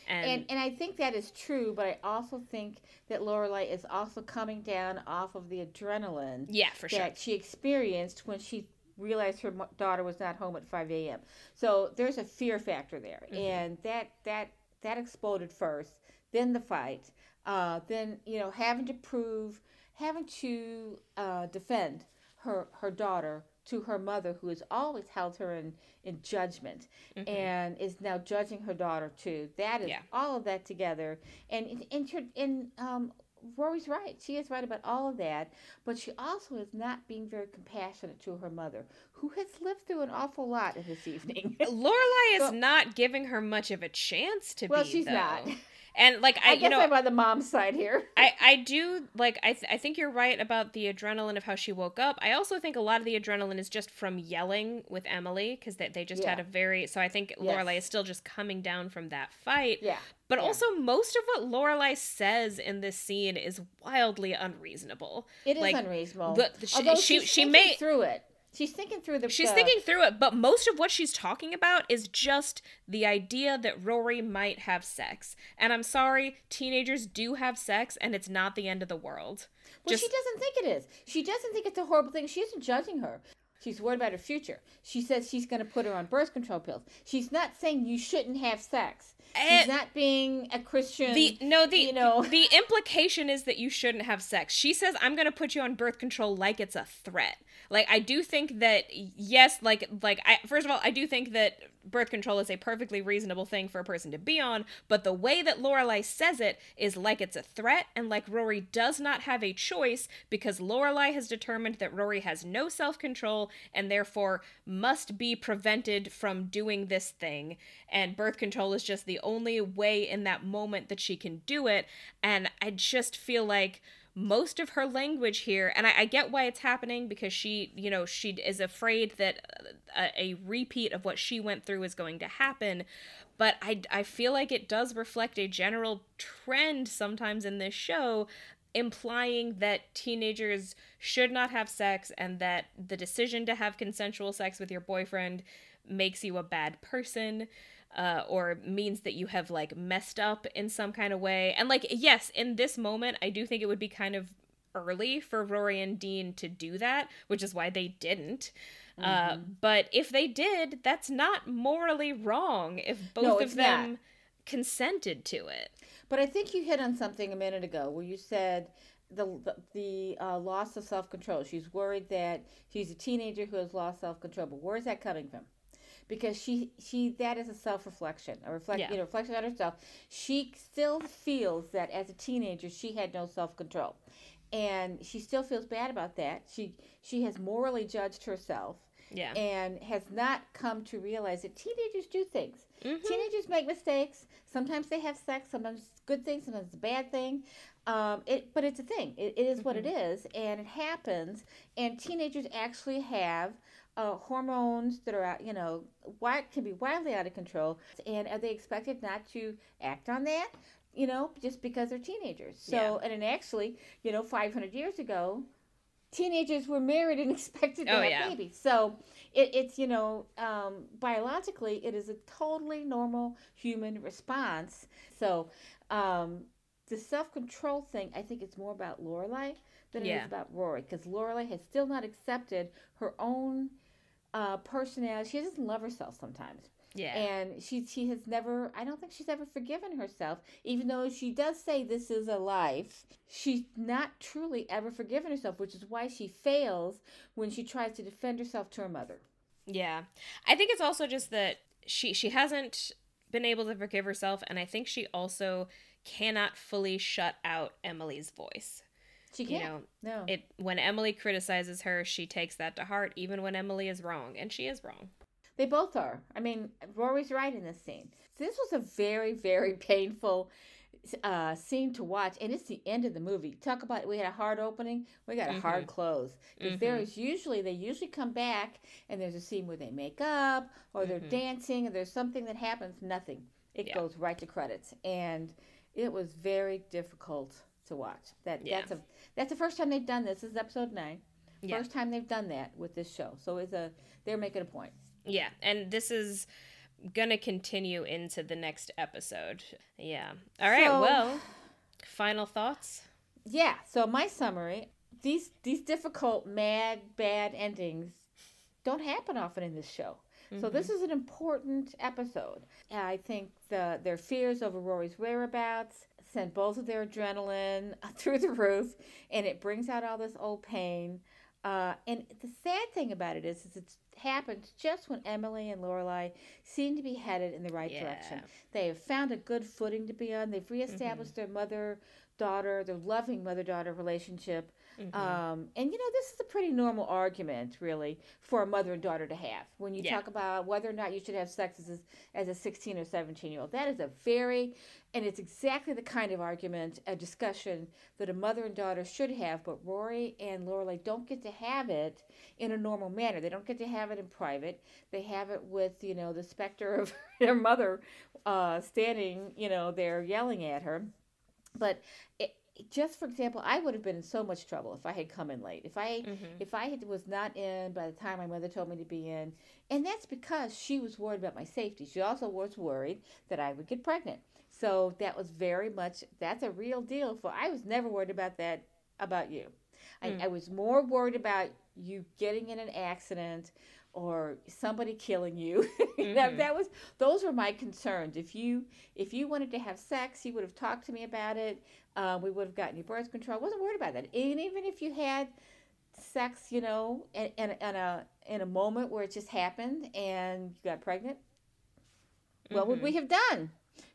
And, and, and I think that is true, but I also think that Lorelai is also coming down off of the adrenaline. Yeah, for sure. That she experienced when she realized her daughter was not home at 5 a.m. So there's a fear factor there, mm-hmm. and that that that exploded first, then the fight, uh, then you know having to prove, having to uh, defend her her daughter to her mother, who has always held her in in judgment, mm-hmm. and is now judging her daughter too. That is yeah. all of that together, and in in, in um, Rory's right. She is right about all of that, but she also is not being very compassionate to her mother, who has lived through an awful lot in this evening. Lorelai is not giving her much of a chance to well, be. Well, she's though. not. And like I, I guess you know, I'm on the mom's side here. I I do like I th- I think you're right about the adrenaline of how she woke up. I also think a lot of the adrenaline is just from yelling with Emily because they they just yeah. had a very so I think yes. Lorelai is still just coming down from that fight. Yeah. But yeah. also most of what Lorelai says in this scene is wildly unreasonable. It is like, unreasonable. The, the, she, Although she she made through it. She's thinking through the. She's thinking through it, but most of what she's talking about is just the idea that Rory might have sex. And I'm sorry, teenagers do have sex, and it's not the end of the world. Well, just... she doesn't think it is. She doesn't think it's a horrible thing. She isn't judging her. She's worried about her future. She says she's going to put her on birth control pills. She's not saying you shouldn't have sex. Eh, She's not being a Christian. The no, the you know the implication is that you shouldn't have sex. She says I'm going to put you on birth control like it's a threat. Like I do think that yes, like like I first of all I do think that birth control is a perfectly reasonable thing for a person to be on, but the way that Lorelai says it is like it's a threat and like Rory does not have a choice because Lorelai has determined that Rory has no self-control and therefore must be prevented from doing this thing and birth control is just the only way in that moment that she can do it. And I just feel like most of her language here and I, I, get why it's happening because she you know she is afraid that uh, a, a, repeat of what she went through is going to happen. But I, I feel like it does reflect a general trend sometimes in this show implying that teenagers should not have sex and that the decision to have consensual sex with your boyfriend makes you a bad person uh, or means that you have like messed up in some kind of way. And like, yes, in this moment, I do think it would be kind of early for Rory and Dean to do that, which is why they didn't. Uh, mm-hmm. Uh, but if they did, that's not morally wrong if both no, of them not. consented to it. But I think you hit on something a minute ago where you said the the, the uh, loss of self control. She's worried that she's a teenager who has lost self control. But where is that coming from? Because she she that is a self reflection, a reflect yeah. you know reflection on herself. She still feels that as a teenager she had no self control, and she still feels bad about that. She she has morally judged herself. Yeah. And has not come to realize that teenagers do things. Mm-hmm. Teenagers make mistakes. Sometimes they have sex. Sometimes it's a good thing. Sometimes it's a bad thing. Um, it, but it's a thing. It, it is mm-hmm. what it mm-hmm. and it happens. And teenagers actually have uh, hormones that are, you know, what can be wildly out of control. And are they expected not to act on that? You know, just because they're teenagers. So, yeah. and then actually, you know, 500 years ago, teenagers were married and expected to oh, have yeah. babies. So it, it's, you know, um, biologically, it is a totally normal human response. So um, the self control thing, I think it's more about Lorelai than yeah. it is about Rory because Lorelai has still not accepted her own uh, personality. She doesn't love herself sometimes. Yeah. And she she has never I don't think she's ever forgiven herself, even though she does say this is a life. She's not truly ever forgiven herself, which is why she fails when she tries to defend herself to her mother. Yeah. I think it's also just that she she hasn't been able to forgive herself and I think she also cannot fully shut out Emily's voice. She You can't. know, no. it when Emily criticizes her, she takes that to heart, even when Emily is wrong, and she is wrong. They both are. I mean, Rory's right in this scene. This was a very, very painful uh, scene to watch, and it's the end of the movie. Talk about we had a hard opening, we got a hard mm-hmm. close. Because there mm-hmm. is usually they usually come back, and there's a scene where they make up or they're mm-hmm. dancing, and there's something that happens. Nothing. It Yeah. goes right to credits, and it was very difficult to watch. That Yeah. that's a that's the first time they've done this. This is episode nine. Yeah. First time they've done that with this show. So it's a they're making a point. Yeah, and this is gonna continue into the next episode. Yeah. All right. So- well, final thoughts. yeah so my summary these these difficult mad bad endings don't happen often in this show so this mm-hmm. is an important episode i think the their fears over rory's whereabouts sent both of their adrenaline through the roof and it brings out all this old pain uh, and the sad thing about it is, is it's happened just when Emily and Lorelai seem to be headed in the right direction. They have found a good footing to be on. They've reestablished their mother daughter, their loving mother daughter relationship. Um, and you know, this is a pretty normal argument, really, for a mother and daughter to have when you Yeah. talk about whether or not you should have sex as a, as a 16 or 17 year old. That is a very, and it's exactly the kind of argument, a discussion that a mother and daughter should have, but Rory and Lorelai don't get to have it in a normal manner. They don't get to have it in private. They have it with, you know, the specter of their mother uh, standing, you know, there yelling at her. But it, just for example, I would have been in so much trouble if I had come in late. If I mm-hmm. if I had, was not in by the time my mother told me to be in, and that's because she was worried about my safety. She also was worried that I would get pregnant. So that was very much that's a real deal. For I was never worried about that about you. I, hmm. I was more worried about you getting in an accident or somebody mm-hmm. killing you. that, mm-hmm. that was those were my concerns. If you if you wanted to have sex, you would have talked to me about it. Uh, we would have gotten you birth control. I wasn't worried about that. And even if you had sex, you know, in, in, in a in a moment where it just happened and you got pregnant, what would we mm-hmm. have done?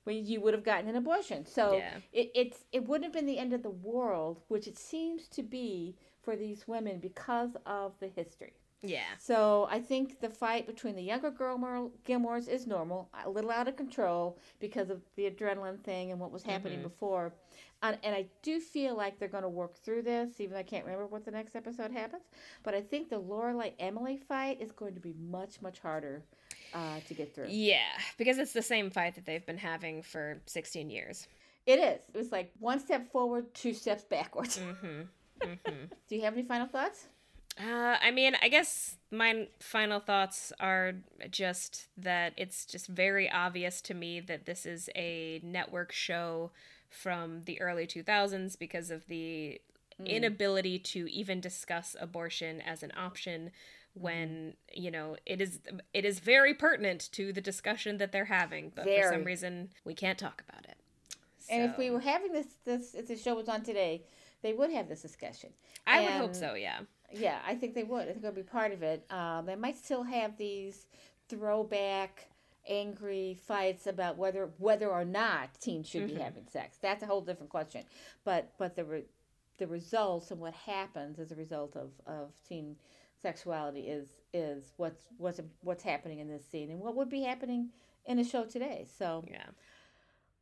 Well, you would have gotten an abortion. So Yeah. it, it's it wouldn't have been the end of the world, which it seems to be for these women because of the history. Yeah. So I think the fight between the younger Gilmore, Gilmores is normal, a little out of control because of the adrenaline thing and what was happening before. And, and I do feel like they're going to work through this, even though I can't remember what the next episode happens. But I think the Lorelai Emily fight is going to be much, much harder uh, to get through. Yeah, because it's the same fight that they've been having for 16 years. It is. It was like one step forward, two steps backwards. Mm-hmm. Do you have any final thoughts? Uh, I mean, I guess my final thoughts are just that it's just very obvious to me that this is a network show from the early 2000s because of the inability to even discuss abortion as an option when you know it is it is very pertinent to the discussion that they're having but for some reason we can't talk about it. And if we were having this, this if the show was on today, they would have this discussion. i would hope so yeah Yeah, I think they would. I think it would be part of it. Um, they might still have these throwback, angry fights about whether whether or not teens should be having sex. That's a whole different question. But but the re, the results and what happens as a result of, of teen sexuality is is what's what's what's happening in this scene and what would be happening in the show today. So yeah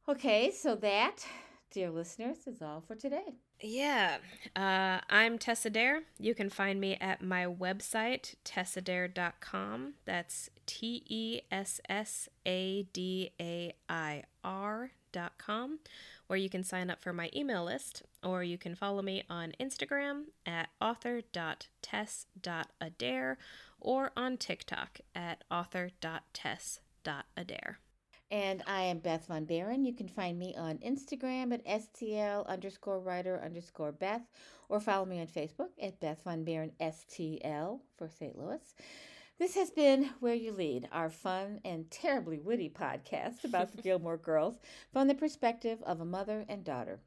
okay, so that, dear listeners, is all for today. Yeah, uh, I'm Tess Adair. You can find me at my website, tessadair.com. That's T E S S A D A I R.com, where you can sign up for my email list, or you can follow me on Instagram at author.tess.adair or on TikTok at author.tess.adair. And I am Beth Von Baron. You can find me on Instagram at STL underscore writer underscore Beth or follow me on Facebook at Beth Von Baron STL for St. Louis. This has been Where You Lead, our fun and terribly witty podcast about the Gilmore Girls from the perspective of a mother and daughter.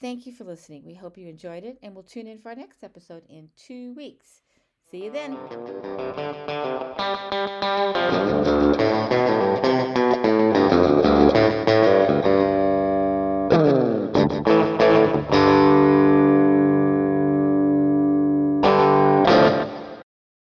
Thank you for listening. We hope you enjoyed it, and we'll tune in for our next episode in two weeks. See you then.